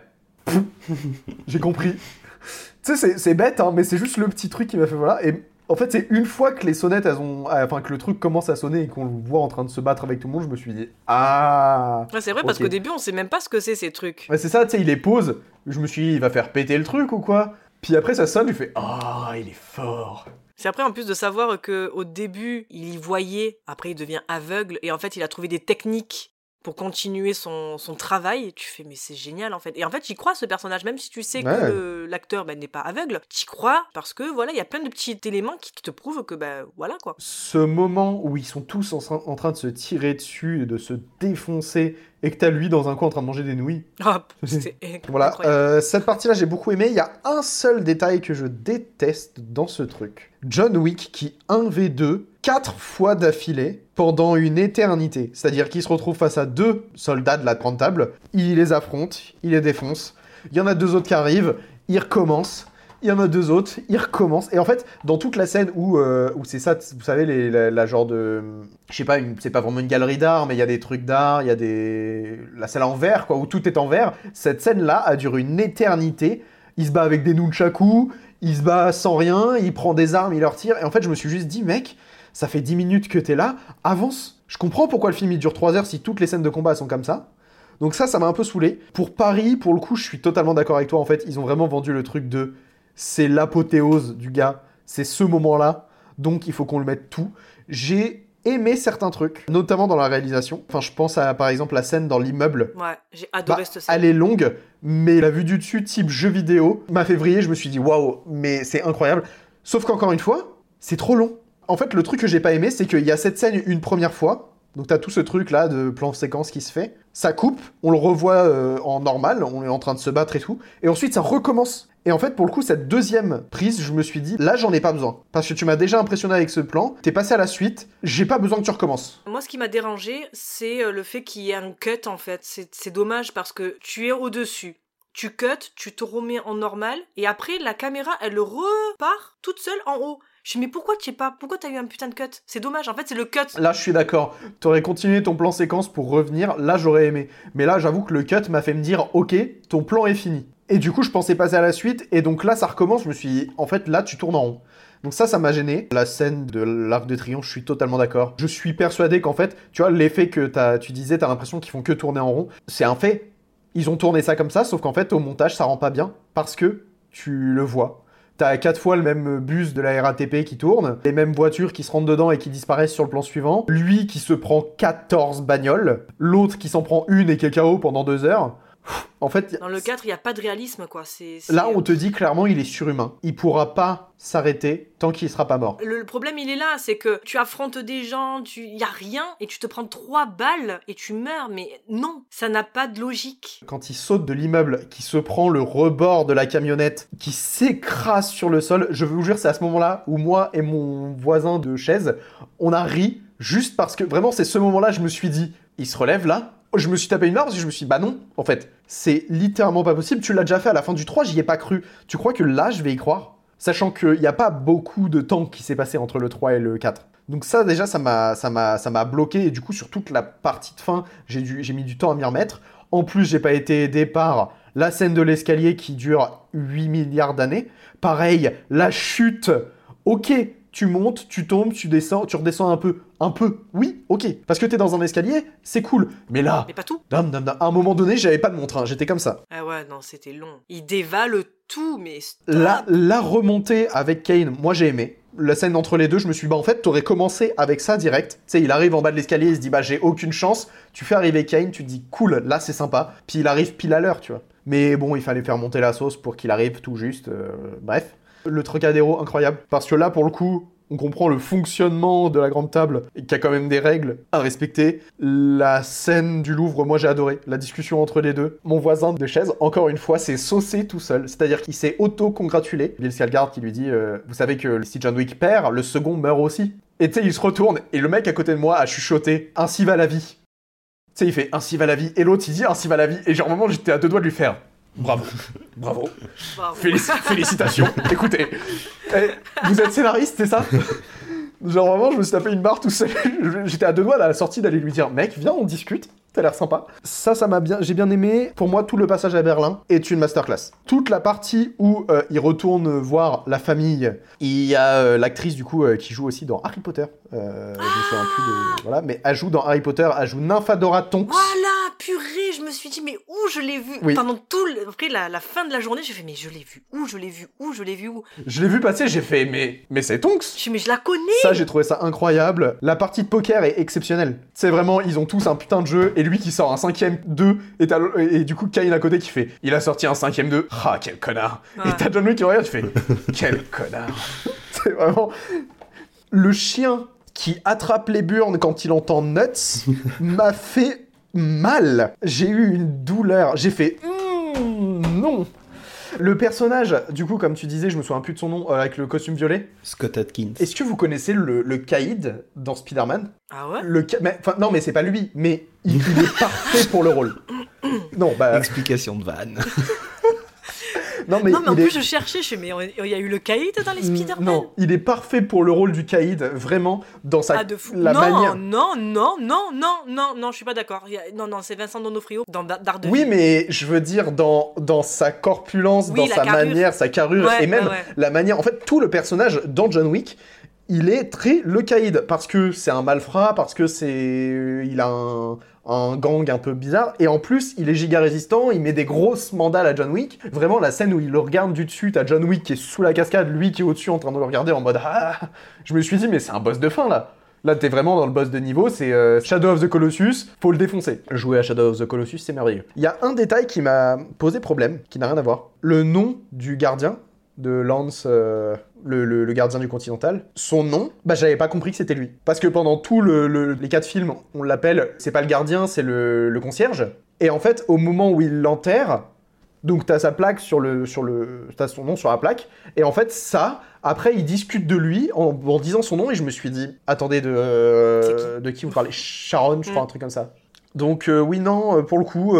J'ai compris. Tu sais, c'est- bête, hein, mais c'est juste le petit truc qui m'a fait voilà. Et en fait, c'est une fois que les sonnettes, elles ont... ah, Enfin, que le truc commence à sonner et qu'on le voit en train de se battre avec tout le monde, je me suis dit, ah... Ouais, c'est vrai, parce qu'au début, on sait même pas ce que c'est ces trucs. Ouais, c'est ça, tu sais, il les pose. Je me suis dit, il va faire péter le truc ou quoi? Puis après, ça sonne, je fais Ah, il est fort. C'est après en plus de savoir que au début il y voyait, après il devient aveugle et en fait il a trouvé des techniques pour continuer son, son travail. Tu fais mais c'est génial en fait. Et en fait j'y crois ce personnage même si tu sais Ouais. que l'acteur ben, n'est pas aveugle. T'y crois parce que voilà il y a plein de petits éléments qui, qui te prouvent que ben voilà quoi. Ce moment où ils sont tous en, train- en train de se tirer dessus et de se défoncer, et que t'as lui dans un coin en train de manger des nouilles. Ah, c'est Voilà, euh, cette partie-là, j'ai beaucoup aimé. Il y a un seul détail que je déteste dans ce truc. John Wick qui 1v2 quatre fois d'affilée pendant une éternité. C'est-à-dire qu'il se retrouve face à deux soldats de la grande table, il les affronte, il les défonce. Il y en a deux autres qui arrivent, il recommence. Il y en a deux autres, il recommence. Et en fait, dans toute la scène où, euh, où c'est ça, vous savez, la, genre de. Je sais pas, c'est pas vraiment une galerie d'art, mais il y a des trucs d'art, il y a des. La salle en verre, quoi, où tout est en verre. Cette scène-là a duré une éternité. Il se bat avec des nunchakus, il se bat sans rien, il prend des armes, il leur tire. Et en fait, je me suis juste dit, mec, ça fait 10 minutes que t'es là, avance. Je comprends pourquoi le film il dure 3 heures si toutes les scènes de combat sont comme ça. Donc ça, ça m'a un peu saoulé. Pour Paris, pour le coup, je suis totalement d'accord avec toi. En fait, ils ont vraiment vendu le truc de c'est l'apothéose du gars, c'est ce moment-là, donc il faut qu'on le mette tout. J'ai aimé certains trucs, notamment dans la réalisation. Enfin, je pense à par exemple la scène dans l'immeuble. Ouais, j'ai adoré Bah, cette scène. elle est longue, mais la vue du dessus, type jeu vidéo, m'a fait vriller. Je me suis dit, waouh, mais c'est incroyable. Sauf qu'encore une fois, c'est trop long. En fait, le truc que j'ai pas aimé, c'est qu'il y a cette scène une première fois. Donc, t'as tout ce truc là de plan séquence qui se fait. Ça coupe, on le revoit euh, en normal, on est en train de se battre et tout. Et ensuite, ça recommence. Et en fait, pour le coup, cette deuxième prise, je me suis dit, là, j'en ai pas besoin. Parce que tu m'as déjà impressionné avec ce plan, t'es passé à la suite, j'ai pas besoin que tu recommences. Moi, ce qui m'a dérangé, c'est euh, le fait qu'il y ait un cut en fait. C'est dommage parce que tu es au-dessus. tu cut, tu te remets en normal, et après, la caméra, elle repart toute seule en haut. Je dis, mais pourquoi tu sais pas? Pourquoi t'as eu un putain de cut? C'est dommage, en fait, c'est le cut. Là, je suis d'accord. T'aurais continué ton plan séquence pour revenir. Là, j'aurais aimé. Mais là, j'avoue que le cut m'a fait me dire, ok, ton plan est fini. Et du coup, je pensais passer à la suite. Et donc là, ça recommence. Je me suis dit, en fait, là, tu tournes en rond. Donc ça, ça m'a gêné. La scène de l'arc de triomphe, je suis totalement d'accord. Je suis persuadé qu'en fait, tu vois, l'effet que tu disais, t'as l'impression qu'ils font que tourner en rond. C'est un fait. Ils ont tourné ça comme ça, sauf qu'en fait, au montage, ça rend pas bien. Parce que tu le vois. T'as quatre fois le même bus de la RATP qui tourne, les mêmes voitures qui se rentrent dedans et qui disparaissent sur le plan suivant, lui qui se prend 14 bagnoles, l'autre qui s'en prend une et qui pendant deux heures. En fait, Dans le 4, il n'y a pas de réalisme, quoi. C'est, là on te dit clairement il est surhumain. Il pourra pas s'arrêter tant qu'il sera pas mort. Le, le problème, il est là, c'est que tu affrontes des gens, tu y a rien, et tu te prends trois balles et tu meurs. Mais non, ça n'a pas de logique. Quand il saute de l'immeuble, qui se prend le rebord de la camionnette, qui s'écrase sur le sol, je vous jure, c'est à ce moment-là où moi et mon voisin de chaise, on a ri juste parce que vraiment c'est ce moment-là, je me suis dit, il se relève là. Je me suis tapé une barre parce je me suis dit, bah non, en fait, c'est littéralement pas possible. Tu l'as déjà fait à la fin du 3, j'y ai pas cru. Tu crois que là, je vais y croire? Sachant qu'il n'y a pas beaucoup de temps qui s'est passé entre le 3 et le 4. Donc ça déjà ça m'a ça m'a ça m'a bloqué et du coup sur toute la partie de fin, j'ai j'ai mis du temps à m'y remettre. En plus, j'ai pas été aidé par la scène de l'escalier qui dure 8 milliards d'années. Pareil, la chute. OK, tu montes, tu tombes, tu descends, tu redescends un peu. Un peu, oui, ok. Parce que t'es dans un escalier, c'est cool. Mais là, Mais pas tout. dam, dam, dam, à un moment donné, j'avais pas de montre, hein, j'étais comme ça. Ah ouais, non, c'était long. Il dévale tout, mais. La, la remontée avec Kane, moi j'ai aimé. La scène entre les deux, je me suis dit, bah en fait, t'aurais commencé avec ça direct. Tu sais, il arrive en bas de l'escalier, il se dit, bah j'ai aucune chance. Tu fais arriver Kane, tu te dis, cool, là c'est sympa. Puis il arrive pile à l'heure, tu vois. Mais bon, il fallait faire monter la sauce pour qu'il arrive tout juste. euh, bref. Le Trocadéro, incroyable. Parce que là, pour le coup, on comprend le fonctionnement de la grande table y a quand même des règles à respecter. La scène du Louvre, moi j'ai adoré. La discussion entre les deux. Mon voisin de chaise, encore une fois, s'est saucé tout seul. C'est-à-dire qu'il s'est auto-congratulé. Bill Skarsgård qui lui dit euh, Vous savez que si John Wick perd, le second meurt aussi. Et tu sais, il se retourne et le mec à côté de moi a chuchoté Ainsi va la vie. Tu sais, il fait Ainsi va la vie. Et l'autre, il dit Ainsi va la vie. Et genre, au moment, j'étais à deux doigts de lui faire Bravo. Bravo. Bravo. Félici- félicitations. Écoutez, eh, vous êtes scénariste, c'est ça? Genre vraiment, je me suis tapé une barre tout seul. J'étais à deux doigts à la sortie d'aller lui dire, mec, viens, on discute. T'as l'air sympa. Ça, ça m'a bien, j'ai bien aimé. Pour moi, tout le passage à Berlin est une masterclass. Toute la partie où euh, il retourne voir la famille. Il y a euh, l'actrice du coup euh, qui joue aussi dans Harry Potter. Euh, je me souviens plus de, voilà, mais elle joue dans Harry Potter. Elle joue Nymphadora Tonks. Voilà, purée, je me suis dit, mais où je l'ai vu? Oui. Pendant tout le... Après, la, la fin de la journée, j'ai fait, mais je l'ai vu où? Je l'ai vu où? Je l'ai vu où? Je l'ai vu passer, j'ai fait, mais, mais c'est Tonks. Je suis, mais je la connais Ça, j'ai trouvé ça incroyable. La partie de poker est exceptionnelle. C'est vraiment, ils ont tous un putain de jeu, et lui qui sort un cinquième 2, et, du coup, Kane à côté qui fait Il a sorti un cinquième 2. Ah, quel connard. Ouais. Et t'as John Wick qui regarde, tu fais Quel connard. C'est vraiment. Le chien qui attrape les burnes quand il entend Nuts m'a fait mal. J'ai eu une douleur. J'ai fait Hmm, non. Le personnage, du coup, comme tu disais, je me souviens plus de son nom, euh, avec le costume violet. Scott Atkins. Est-ce que vous connaissez le, le Caïd dans Spider-Man? Ah ouais? Le mais, enfin, Non, mais c'est pas lui, mais il, il est parfait pour le rôle. Non, bah, Explication de vanne. non, mais, Non, mais en plus, est... je cherchais, je mais il y a eu le caïd dans les Spider-Man Non, il est parfait pour le rôle du Caïd, vraiment, dans sa Ah, de fou. la non, manière. non, non, non, non, non, non, je suis pas d'accord. Non, non, c'est Vincent Donofrio dans Da- Daredevil. Oui, mais je veux dire, dans, dans sa corpulence, Oui, dans sa carrure. manière, sa carrure, Ouais, et même ouais, ouais. la manière. En fait, tout le personnage dans John Wick, il est très le caïd. Parce que c'est un malfrat, parce que c'est. Il a un, un gang un peu bizarre. Et en plus, il est giga résistant, il met des grosses mandales à John Wick. Vraiment, la scène où il le regarde du dessus, t'as John Wick qui est sous la cascade, lui qui est au-dessus en train de le regarder en mode Ah Je me suis dit, mais c'est un boss de fin là. Là, t'es vraiment dans le boss de niveau, c'est euh, Shadow of the Colossus, faut le défoncer. Jouer à Shadow of the Colossus, c'est merveilleux. Il y a un détail qui m'a posé problème, qui n'a rien à voir. Le nom du gardien de Lance, euh, le, le- le gardien du Continental, son nom, bah j'avais pas compris que c'était lui. Parce que pendant tous le, le- les quatre films, on l'appelle, c'est pas le gardien, c'est le, le concierge. Et en fait, au moment où il l'enterre, donc t'as sa plaque sur le, sur le, t'as son nom sur la plaque, et en fait ça, après ils discutent de lui en, en disant son nom, et je me suis dit, attendez de, euh, de qui vous parlez, Sharon, je crois Mm. un truc comme ça. Donc euh, oui non, pour le coup,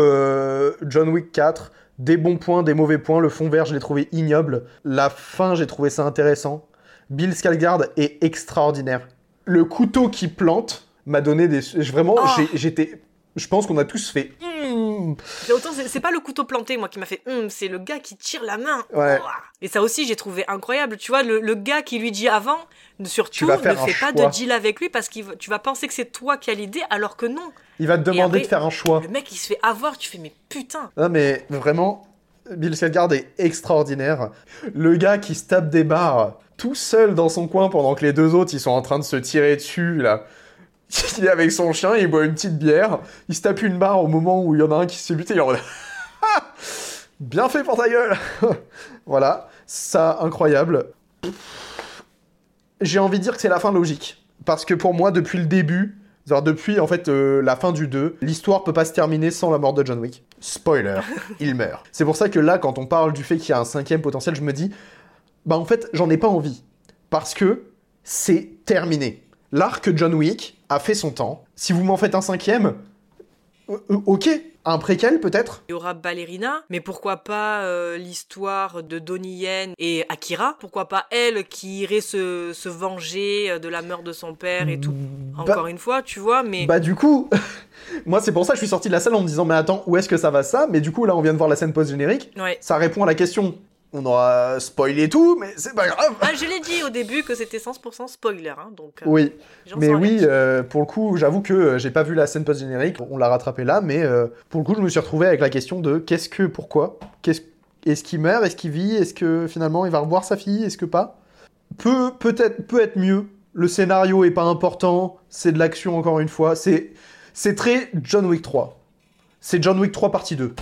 John Wick 4, Des bons points, des mauvais points. Le fond vert, je l'ai trouvé ignoble. La fin, j'ai trouvé ça intéressant. Bill Skarsgård est extraordinaire. Le couteau qui plante m'a donné des... Vraiment, Oh. j'étais... Je pense qu'on a tous fait... Autant, c'est pas le couteau planté, moi, qui m'a fait Hum, c'est le gars qui tire la main. Ouais. Et ça aussi, j'ai trouvé incroyable. Tu vois, le, le gars qui lui dit avant, surtout, ne fais pas choix. de deal avec lui parce que tu vas penser que c'est toi qui as l'idée, alors que non. Il va te demander après, de faire un choix. Le mec, il se fait avoir, tu fais, mais putain. Non mais vraiment, Bill Skarsgård est extraordinaire. Le gars qui se tape des barres tout seul dans son coin pendant que les deux autres ils sont en train de se tirer dessus là. Il est avec son chien, il boit une petite bière, il se tape une barre au moment où il y en a un qui se fait buter, il en Bien fait pour ta gueule Voilà, ça incroyable. J'ai envie de dire que c'est la fin logique. Parce que pour moi, depuis le début, depuis en fait euh, la fin du 2, l'histoire peut pas se terminer sans la mort de John Wick. Spoiler, il meurt. C'est pour ça que là, quand on parle du fait qu'il y a un cinquième potentiel, je me dis, bah en fait, j'en ai pas envie. Parce que c'est terminé. L'arc John Wick a fait son temps. Si vous m'en faites un cinquième, euh, ok. Un préquel peut-être? Il y aura Ballerina, mais pourquoi pas euh, l'histoire de Donnie Yen et Akira? Pourquoi pas elle qui irait se, se venger euh, de la meurtre de son père et tout? Encore une fois, tu vois, mais Bah du coup, moi c'est pour ça que je suis sorti de la salle en me disant mais attends, où est-ce que ça va ça? Mais du coup là on vient de voir la scène post-générique, ouais. ça répond à la question. On aura spoilé tout, mais c'est pas grave. Ah, je l'ai dit au début que c'était 100% spoiler, hein, donc. euh, Oui, mais oui, euh, pour le coup, j'avoue que euh, j'ai pas vu la scène post-générique, on l'a rattrapé là, mais euh, pour le coup je me suis retrouvé avec la question de qu'est-ce que, pourquoi Qu'est-ce- Est-ce qu'il meurt Est-ce qu'il vit Est-ce que finalement il va revoir sa fille Est-ce que pas? Peut peut-être peut être mieux. Le scénario est pas important, c'est de l'action encore une fois, c'est c'est très John Wick 3. C'est John Wick 3 partie 2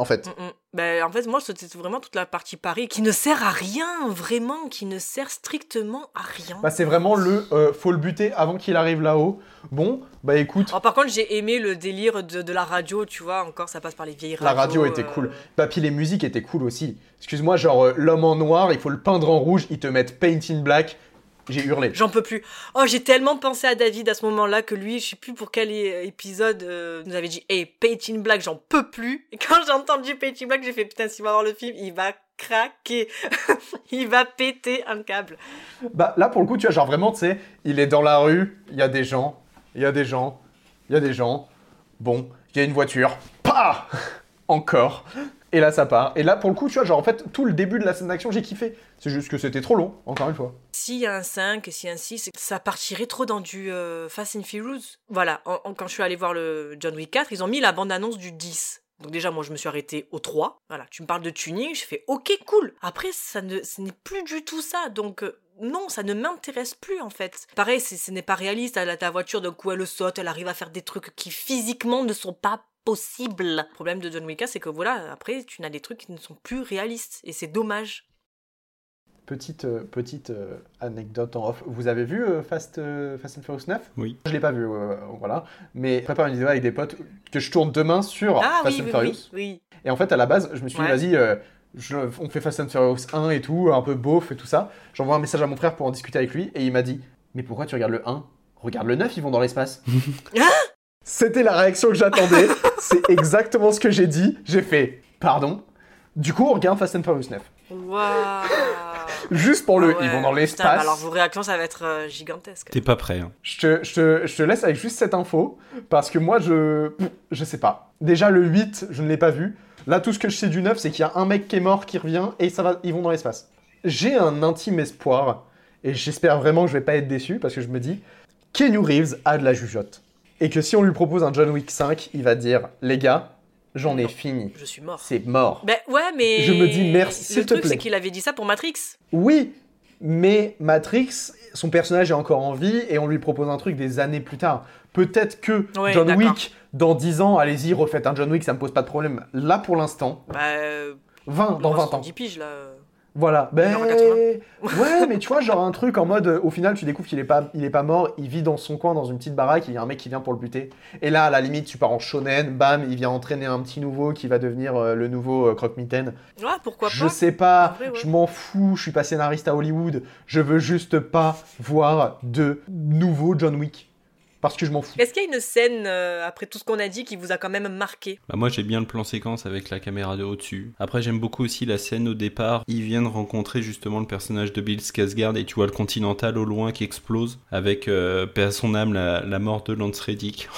en fait. Mm, mm. Ben, en fait, moi, c'était vraiment toute la partie Paris qui ne sert à rien, vraiment, qui ne sert strictement à rien. Bah, c'est vraiment le euh, faut le buter avant qu'il arrive là-haut. Bon, bah écoute, Alors, par contre, j'ai aimé le délire de, de la radio, tu vois, encore ça passe par les vieilles La radios. radio était euh, cool. Bah, puis les musiques étaient cool aussi. Excuse-moi, genre euh, l'homme en noir, il faut le peindre en rouge, ils te mettent Paint in Black. J'ai hurlé. J'en peux plus. Oh, j'ai tellement pensé à David à ce moment-là que lui, je sais plus pour quel é- épisode, euh, nous avait dit Hey, in Black, j'en peux plus. Et quand j'ai entendu in Black, j'ai fait Putain, s'il va voir le film, il va craquer. il va péter un câble. Bah là pour le coup, tu vois, genre vraiment, tu sais, il est dans la rue, il y a des gens, il y a des gens, il y a des gens. Bon, il y a une voiture. Pas Encore. Et là ça part. Et là pour le coup, tu vois, genre en fait, tout le début de la scène d'action, j'ai kiffé. C'est juste que c'était trop long, encore une fois. S'il y a un 5, s'il y un 6, ça partirait trop dans du euh, Fast and Furious. Voilà, quand je suis allée voir le John Wick 4, ils ont mis la bande-annonce du 10. Donc déjà, moi, je me suis arrêtée au 3. Voilà, tu me parles de tuning, je fais OK, cool. Après, ça ce n'est plus du tout ça. Donc euh, non, ça ne m'intéresse plus en fait. Pareil, ce n'est pas réaliste. Ta voiture, d'un coup elle saute, elle arrive à faire des trucs qui physiquement ne sont pas possibles. Le problème de John Wick 4, c'est que voilà, après, tu n'as des trucs qui ne sont plus réalistes. Et c'est dommage. Petite, euh, petite euh, anecdote en off. Vous avez vu euh, Fast, Fast and Furious 9 Oui. Je l'ai pas vu, euh, voilà. Mais je prépare une vidéo avec des potes que je tourne demain sur Ah Fast oui, and oui, Furious. oui, oui. Et en fait, à la base, je me suis Ouais. dit, vas-y, euh, je- on fait Fast and Furious 1 et tout, un peu beauf et tout ça. J'envoie un message à mon frère pour en discuter avec lui, et il m'a dit, mais pourquoi tu regardes le 1 Regarde le 9, ils vont dans l'espace. C'était la réaction que j'attendais. C'est exactement ce que j'ai dit. J'ai fait, pardon. Du coup, on regarde Fast and Furious 9. Waouh Juste pour le, Ah ouais. ils vont dans Putain, l'espace. bah alors vos réactions, ça va être euh, gigantesque. T'es pas prêt. hein. Je te, je, te, je te laisse avec juste cette info, parce que moi, je... Je sais pas. Déjà, le 8, je ne l'ai pas vu. Là, tout ce que je sais du 9, c'est qu'il y a un mec qui est mort, qui revient, et ça va, ils vont dans l'espace. J'ai un intime espoir, et j'espère vraiment que je vais pas être déçu, parce que je me dis, Keanu Reeves a de la jugeote. Et que si on lui propose un John Wick 5, il va dire, les gars, j'en ai fini. Je suis mort. C'est mort. Ben ouais, mais. Je me dis merci, s'il Le truc, c'est qu'il avait dit ça pour Matrix. Oui, mais Matrix, son personnage est encore en vie et on lui propose un truc des années plus tard. Peut-être que Ouais, John. Wick, dans 10 ans, allez-y, refaites un John Wick, ça me pose pas de problème. Là, pour l'instant, Bah. euh, 20, dans 20 ans. 10 piges là. Voilà. Ben, aura 80. ouais, mais tu vois, genre un truc en mode, euh, au final, tu découvres qu'il est pas, il est pas mort, il vit dans son coin, dans une petite baraque, et il y a un mec qui vient pour le buter. Et là, à la limite, tu pars en shonen, bam, il vient entraîner un petit nouveau qui va devenir euh, le nouveau euh, croque-mitaine. Ouais, pourquoi Je sais pas, ouais. je m'en fous, je suis pas scénariste à Hollywood, je veux juste pas voir de nouveau John Wick. Parce que je m'en fous. Est-ce qu'il y a une scène, euh, après tout ce qu'on a dit, qui vous a quand même marqué? Bah moi j'ai bien le plan séquence avec la caméra de au-dessus. Après j'aime beaucoup aussi la scène au départ. Ils viennent rencontrer justement le personnage de Bill Skarsgård et tu vois le Continental au loin qui explose avec euh, paix à son âme la, la mort de Lance Reddick.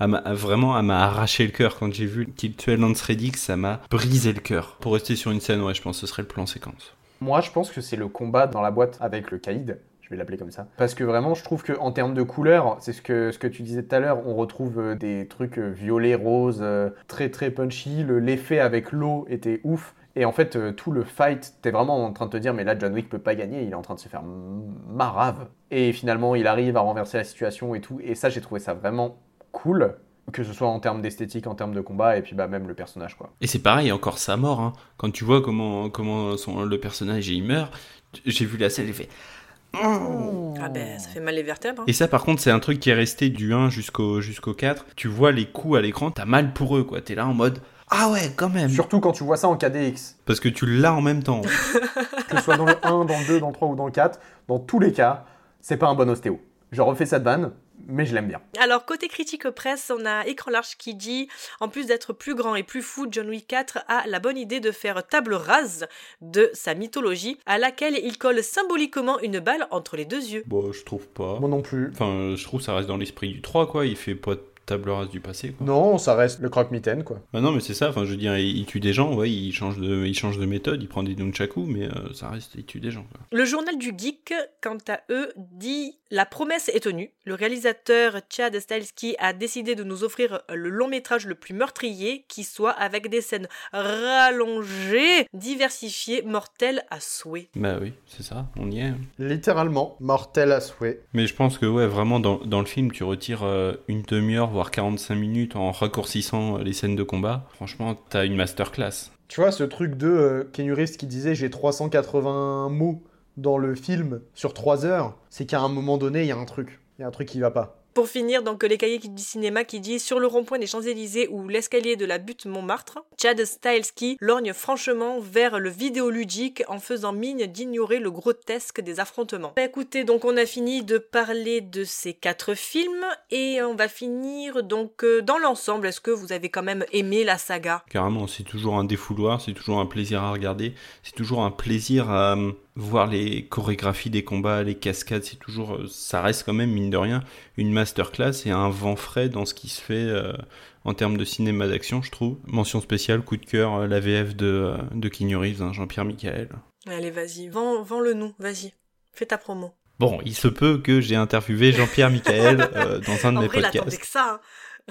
Elle m'a- vraiment, elle m'a arraché le cœur quand j'ai vu qu'il tuait Lance Reddick, ça m'a brisé le cœur. Pour rester sur une scène, ouais, je pense que ce serait le plan séquence. Moi, je pense que c'est le combat dans la boîte avec le caïd. Vais l'appeler comme ça. Parce que vraiment, je trouve qu'en termes de couleurs, c'est ce que, ce que tu disais tout à l'heure, on retrouve euh, des trucs euh, violets, roses, euh, très très punchy. Le- L'effet avec l'eau était ouf. Et en fait, euh, tout le fight, t'es vraiment en train de te dire, mais là, John Wick peut pas gagner, il est en train de se faire marave. Et finalement, il arrive à renverser la situation et tout. Et ça, j'ai trouvé ça vraiment cool. Que ce soit en termes d'esthétique, en termes de combat, et puis bah, même le personnage, quoi. Et c'est pareil, encore sa mort, hein. quand tu vois comment, comment son, le personnage il meurt, j'ai vu la scène, j'ai fait... Ah ben, ça fait mal les vertèbres. hein. Et ça, par contre, c'est un truc qui est resté du 1 jusqu'au jusqu'au 4. Tu vois les coups à l'écran, t'as mal pour eux, quoi. T'es là en mode Ah ouais, quand même. Surtout quand tu vois ça en KDX. Parce que tu l'as en même temps. que ce soit dans le 1, dans le 2, dans le 3 ou dans le 4, dans tous les cas, c'est pas un bon ostéo. Je refais cette vanne, mais je l'aime bien. Alors, côté critique presse, on a Écran Large qui dit En plus d'être plus grand et plus fou, John Wick 4 a la bonne idée de faire table rase de sa mythologie, à laquelle il colle symboliquement une balle entre les deux yeux. bon, je trouve pas. Moi non plus. Enfin, je trouve que ça reste dans l'esprit du 3, quoi. Il fait pas de table rase du passé, quoi. Non, ça reste le croque-mitaine, quoi. Bah non, mais c'est ça. Enfin, je veux dire, il, il tue des gens, ouais, il change de, il change de méthode, il prend des nunchaku, mais euh, ça reste, il tue des gens, quoi. Le journal du geek, quant à eux, dit La promesse est tenue. Le réalisateur Chad Stahelski a décidé de nous offrir le long métrage le plus meurtrier qui soit avec des scènes rallongées, diversifiées, mortelles à souhait. Bah oui, c'est ça, on y est. hein. Littéralement, mortel à souhait. Mais je pense que, ouais, vraiment, dans, dans le film, tu retires euh, une demi-heure, voire 45 minutes en raccourcissant euh, les scènes de combat. Franchement, t'as une masterclass. Tu vois, ce truc de euh, qui disait j'ai 380 mots dans le film sur 3 heures, c'est qu'à un moment donné, il y a un truc. Il y a un truc qui va pas. Pour finir, donc les cahiers du cinéma qui dit sur le rond-point des Champs-Élysées ou l'escalier de la butte Montmartre, Chad Stahelski lorgne franchement vers le vidéoludique en faisant mine d'ignorer le grotesque des affrontements. Bah, écoutez, donc on a fini de parler de ces quatre films et on va finir donc euh, dans l'ensemble. Est-ce que vous avez quand même aimé la saga? Carrément, c'est toujours un défouloir, c'est toujours un plaisir à regarder, c'est toujours un plaisir à euh, voir les chorégraphies des combats, les cascades, c'est toujours, euh, ça reste quand même, mine de rien, une masterclass et un vent frais dans ce qui se fait euh, en termes de cinéma d'action, je trouve. Mention spéciale, coup de cœur, euh, la VF de, euh, de Keanu Reeves, hein, Jean-Pierre Michael. Allez, vas-y, vends, vends-le nous, vas-y, fais ta promo. Bon, il se peut que j'ai interviewé Jean-Pierre Michael euh, dans un de En mes vrai, il attendait podcasts. que ça. hein.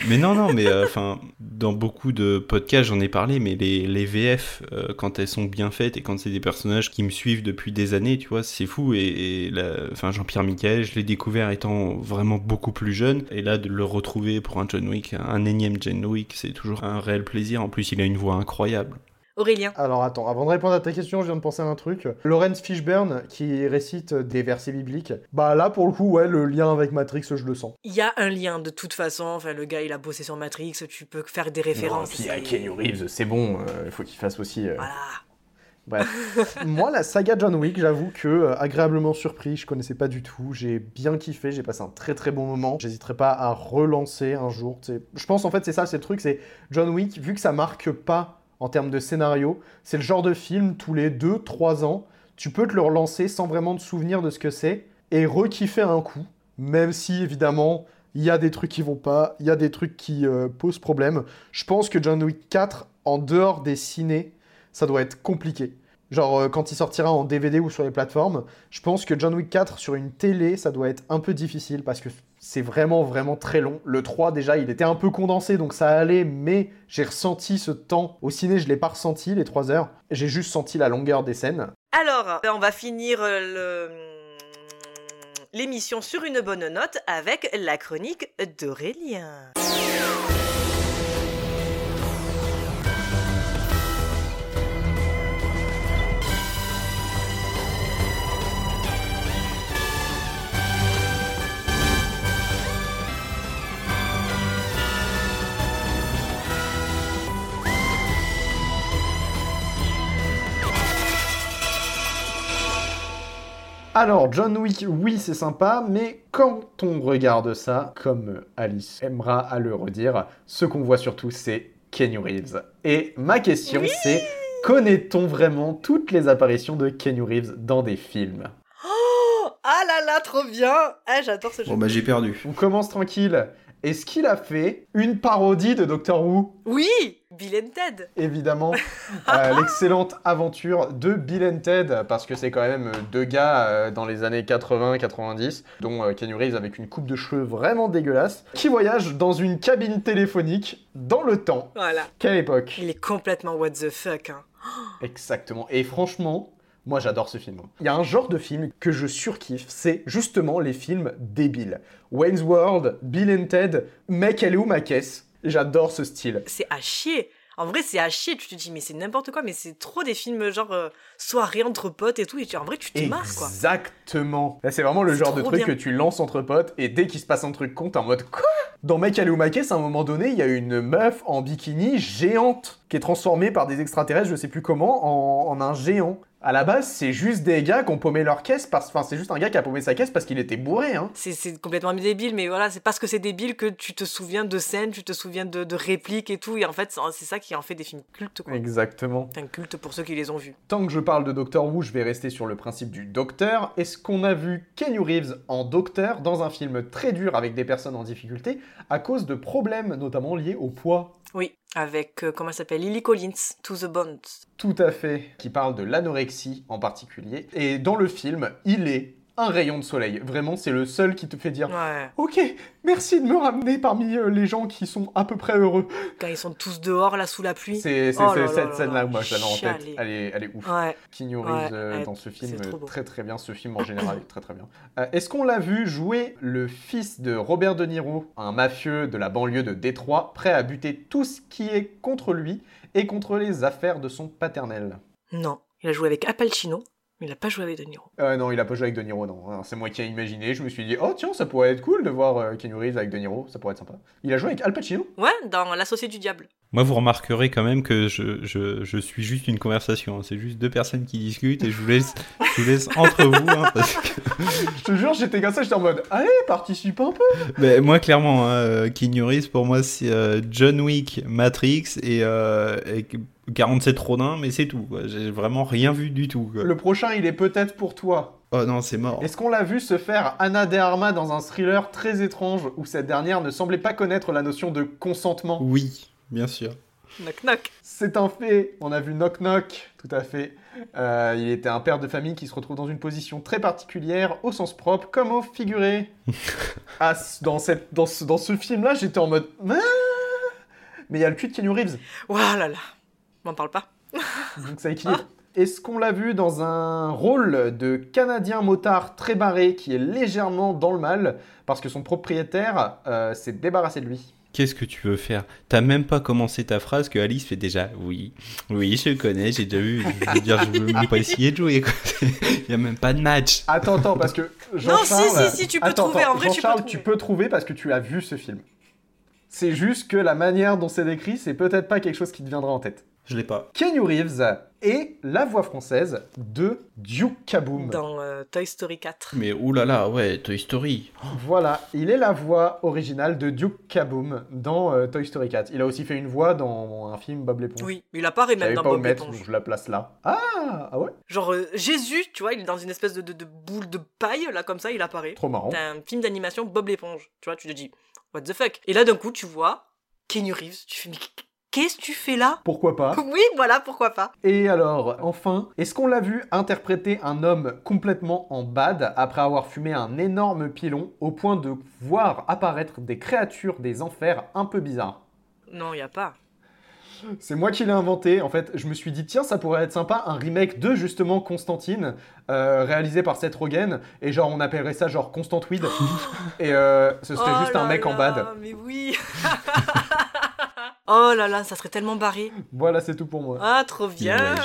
Mais non, non, mais euh, enfin, dans beaucoup de podcasts, j'en ai parlé, mais les, les VF, euh, quand elles sont bien faites et quand c'est des personnages qui me suivent depuis des années, tu vois, c'est fou. Et, enfin, Jean-Pierre Michael, je l'ai découvert étant vraiment beaucoup plus jeune. Et là, de le retrouver pour un John Wick, un énième John Wick, c'est toujours un réel plaisir. En plus, il a une voix incroyable. Aurélien. Alors attends, avant de répondre à ta question, je viens de penser à un truc. Lawrence Fishburne qui récite des versets bibliques. Bah là, pour le coup, ouais, le lien avec Matrix, je le sens. Il y a un lien de toute façon. Enfin, le gars, il a bossé sur Matrix. Tu peux faire des références. puis à c'est- Keanu Reeves, c'est bon, euh, il faut qu'il fasse aussi. euh, Voilà. Bref. Moi, la saga John Wick, j'avoue que euh, agréablement surpris, je connaissais pas du tout. J'ai bien kiffé, j'ai passé un très très bon moment. J'hésiterai pas à relancer un jour. tu sais. Je pense en fait, c'est ça, c'est le truc, c'est John Wick, vu que ça marque pas en termes de scénario, c'est le genre de film tous les 2-3 ans, tu peux te le relancer sans vraiment te souvenir de ce que c'est et re-kiffer un coup. Même si évidemment, il y a des trucs qui vont pas, il y a des trucs qui euh, posent problème. Je pense que John Wick 4, en dehors des ciné, ça doit être compliqué. Genre, euh, quand il sortira en DVD ou sur les plateformes, je pense que John Wick 4 sur une télé, ça doit être un peu difficile parce que c'est vraiment, vraiment très long. Le 3, déjà, il était un peu condensé, donc ça allait, mais j'ai ressenti ce temps. Au ciné, je l'ai pas ressenti, les 3 heures. J'ai juste senti la longueur des scènes. Alors, on va finir euh, l'émission sur une bonne note avec la chronique d'Aurélien. Alors, John Wick, oui, c'est sympa, mais quand on regarde ça, comme Alice aimera à le redire, ce qu'on voit surtout, c'est Kenny Reeves. Et ma question, c'est connaît-on vraiment toutes les apparitions de Kenny Reeves dans des films? Oh Ah là là, trop bien Ah, j'adore ce jeu. Bon bah j'ai perdu. On commence tranquille. Est-ce qu'il a fait une parodie de Doctor Who? Oui Bill and Ted Évidemment, euh, l'excellente aventure de Bill and Ted, parce que c'est quand même euh, deux gars euh, dans les années 80-90, dont euh, Reeves avec une coupe de cheveux vraiment dégueulasse, qui voyagent dans une cabine téléphonique dans le temps. Voilà. Quelle époque Il est complètement what the fuck, hein. Exactement. Et franchement, moi j'adore ce film. Il y a un genre de film que je surkiffe, c'est justement les films débiles. Wayne's World, Bill and Ted, Mec, elle est où ma caisse? J'adore ce style. C'est à chier en vrai, c'est à chier, tu te dis, mais c'est n'importe quoi, mais c'est trop des films genre euh, soirée entre potes et tout, et tu, en vrai, tu te marres quoi. Exactement. Là, c'est vraiment le genre de truc bien. que tu lances entre potes et dès qu'il se passe un truc con, t'es en mode quoi? Dans Ma Caisse, à un moment donné, il y a une meuf en bikini géante qui est transformée par des extraterrestres, je sais plus comment, en, en un géant. À la base, c'est juste des gars qui ont paumé leur caisse parce. Enfin, c'est juste un gars qui a paumé sa caisse parce qu'il était bourré, hein. C'est- complètement débile, mais voilà, c'est parce que c'est débile que tu te souviens de scènes, tu te souviens de, de répliques et tout, et en fait, c'est- ça qui en fait des films cultes, quoi. Exactement. Enfin, cultes pour ceux qui les ont vus. Tant que je parle de Doctor Who, je vais rester sur le principe du docteur. Est-ce qu'on a vu Kenny Reeves en docteur dans un film très dur avec des personnes en difficulté à cause de problèmes notamment liés au poids? Oui, avec, euh, comment elle s'appelle Lily Collins, To the Bones. Tout à fait, qui parle de l'anorexie en particulier. Et dans le film, il est un rayon de soleil. Vraiment, c'est le seul qui te fait dire Ouais. Ok, merci de me ramener parmi euh, les gens qui sont à peu près heureux. Quand ils sont tous dehors, là, sous la pluie. C'est Oh cette là scène-là, là, moi, je l'avais en tête. Elle est, elle est ouf. Ouais. Keanu Ouais, Reeves euh, ouais, dans ce film, beau. très très bien. Ce film en général est très très bien. Euh, Est-ce qu'on l'a vu jouer le fils de Robert De Niro, un mafieux de la banlieue de Détroit, prêt à buter tout ce qui est contre lui et contre les affaires de son paternel? Non, il a joué avec Al Pacino, mais il a pas joué avec De Niro. Euh, non, il a pas joué avec De Niro, non. Alors, C'est moi qui ai imaginé. Je me suis dit, oh tiens, ça pourrait être cool de voir euh, Keanu Reeves avec De Niro, ça pourrait être sympa. Il a joué avec Al Pacino Ouais, dans L'Associé du Diable. Moi, vous remarquerez quand même que je, je, je suis juste une conversation. hein. C'est juste deux personnes qui discutent et je vous laisse, je vous laisse entre vous. hein, parce que... Je te jure, j'étais comme ça, j'étais en mode, allez, participe un peu Mais moi, clairement, hein, euh, Keanu Reeves, pour moi, c'est euh, John Wick, Matrix et, euh, et 47 Rodin, mais c'est tout. J'ai vraiment rien vu du tout. quoi. Le prochain, il est peut-être pour toi. Oh non, c'est mort. Est-ce qu'on l'a vu se faire Anna de Armas dans un thriller très étrange où cette dernière ne semblait pas connaître la notion de consentement? Oui, bien sûr. Knock knock. C'est un fait. On a vu Knock Knock, tout à fait. Euh, il était un père de famille qui se retrouve dans une position très particulière, au sens propre comme au figuré. ah, dans, cette, dans ce, dans ce film-là, j'étais en mode. Ah Mais il y a le cul de Keanu Reeves, Voilà là. M'en parle pas. donc ça équilibre. Est-ce qu'on l'a vu dans un rôle de Canadien motard très barré qui est légèrement dans le mal parce que son propriétaire euh, s'est débarrassé de lui? Qu'est-ce que tu veux faire? T'as même pas commencé ta phrase que Alice fait déjà. Oui, oui, je connais, j'ai déjà vu. Je veux dire, je veux même pas essayer de jouer. Il y a même pas de match. Attends, attends, parce que Jean-Charles... si, si, si, tu peux Attends, trouver, attends, en vrai, tu peux Jean-Charles, trouver. tu peux trouver parce que tu as vu ce film. C'est juste que la manière dont c'est décrit, c'est peut-être pas quelque chose qui te viendra en tête. Je l'ai pas. Keanu Reeves est la voix française de Duke Kaboom. Dans euh, Toy Story 4. Mais oulala, ouais, Toy Story. Voilà, il est la voix originale de Duke Kaboom dans euh, Toy Story 4. Il a aussi fait une voix dans un film Bob l'éponge. Oui, mais il apparaît même dans pas Bob l'éponge. donc je la place là. Ah, ah ouais Genre euh, Jésus, tu vois, il est dans une espèce de, de, de boule de paille, là, comme ça, il apparaît. Trop marrant. T'as un film d'animation Bob l'éponge. Tu vois, tu te dis, what the fuck Et là, d'un coup, tu vois Kenny Reeves. Tu fais, mais qu'est-ce que tu fais là? Pourquoi pas? Oui, voilà, pourquoi pas. Et alors, enfin, est-ce qu'on l'a vu interpréter un homme complètement en bad après avoir fumé un énorme pilon au point de voir apparaître des créatures des enfers un peu bizarres? Non, y a pas. C'est moi qui l'ai inventé. En fait, je me suis dit, tiens, ça pourrait être sympa, un remake de justement Constantine, euh, réalisé par Seth Rogen. Et genre, on appellerait ça genre Constant Weed. et euh, ce serait Oh juste un là mec en bad. Mais oui Oh là là, ça serait tellement barré. Voilà, c'est tout pour moi. Ah, trop bien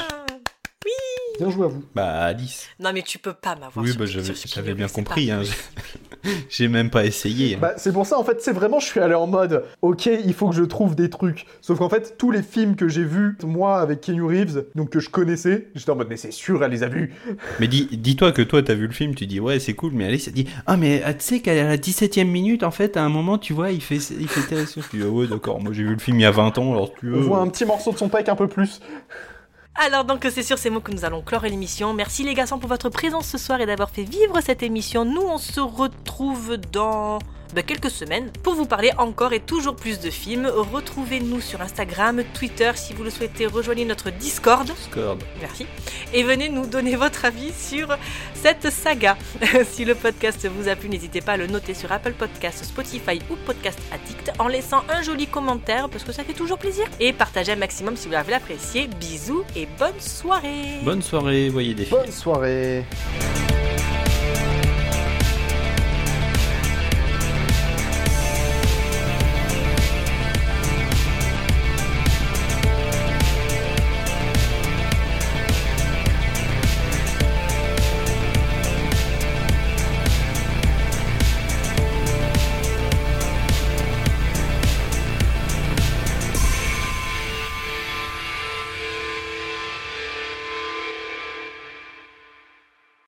Bien joué à vous. Bah, Alice. Non, mais tu peux pas m'avoir Oui, sur- bah, j'avais bien compris. Hein. J'ai même pas essayé. hein. Bah, c'est pour ça, en fait, c'est vraiment, je suis allé en mode, ok, il faut que je trouve des trucs. Sauf qu'en fait, tous les films que j'ai vus, moi, avec Keanu Reeves, donc que je connaissais, j'étais en mode, mais c'est sûr, elle les a vus. Mais dis, dis-toi que toi, t'as vu le film, tu dis ouais, c'est cool, mais Alice, elle dit ah, mais ah, tu sais qu'à la 17 e minute, en fait, à un moment, tu vois, il fait, il fait. Je dis ah ouais, d'accord, moi j'ai vu le film il y a 20 ans, alors tu veux. On voit un petit morceau de son pec un peu plus. Alors donc c'est sur ces mots que nous allons clore l'émission. Merci les garçons pour votre présence ce soir et d'avoir fait vivre cette émission. Nous on se retrouve dans bah, quelques semaines pour vous parler encore et toujours plus de films. Retrouvez-nous sur Instagram, Twitter si vous le souhaitez. Rejoignez notre Discord. Discord. Merci. Et venez nous donner votre avis sur cette saga. si le podcast vous a plu, n'hésitez pas à le noter sur Apple Podcasts, Spotify ou Podcast Addict en laissant un joli commentaire parce que ça fait toujours plaisir. Et partagez un maximum si vous l'avez apprécié. Bisous et bonne soirée. Bonne soirée, voyez des films. Bonne soirée.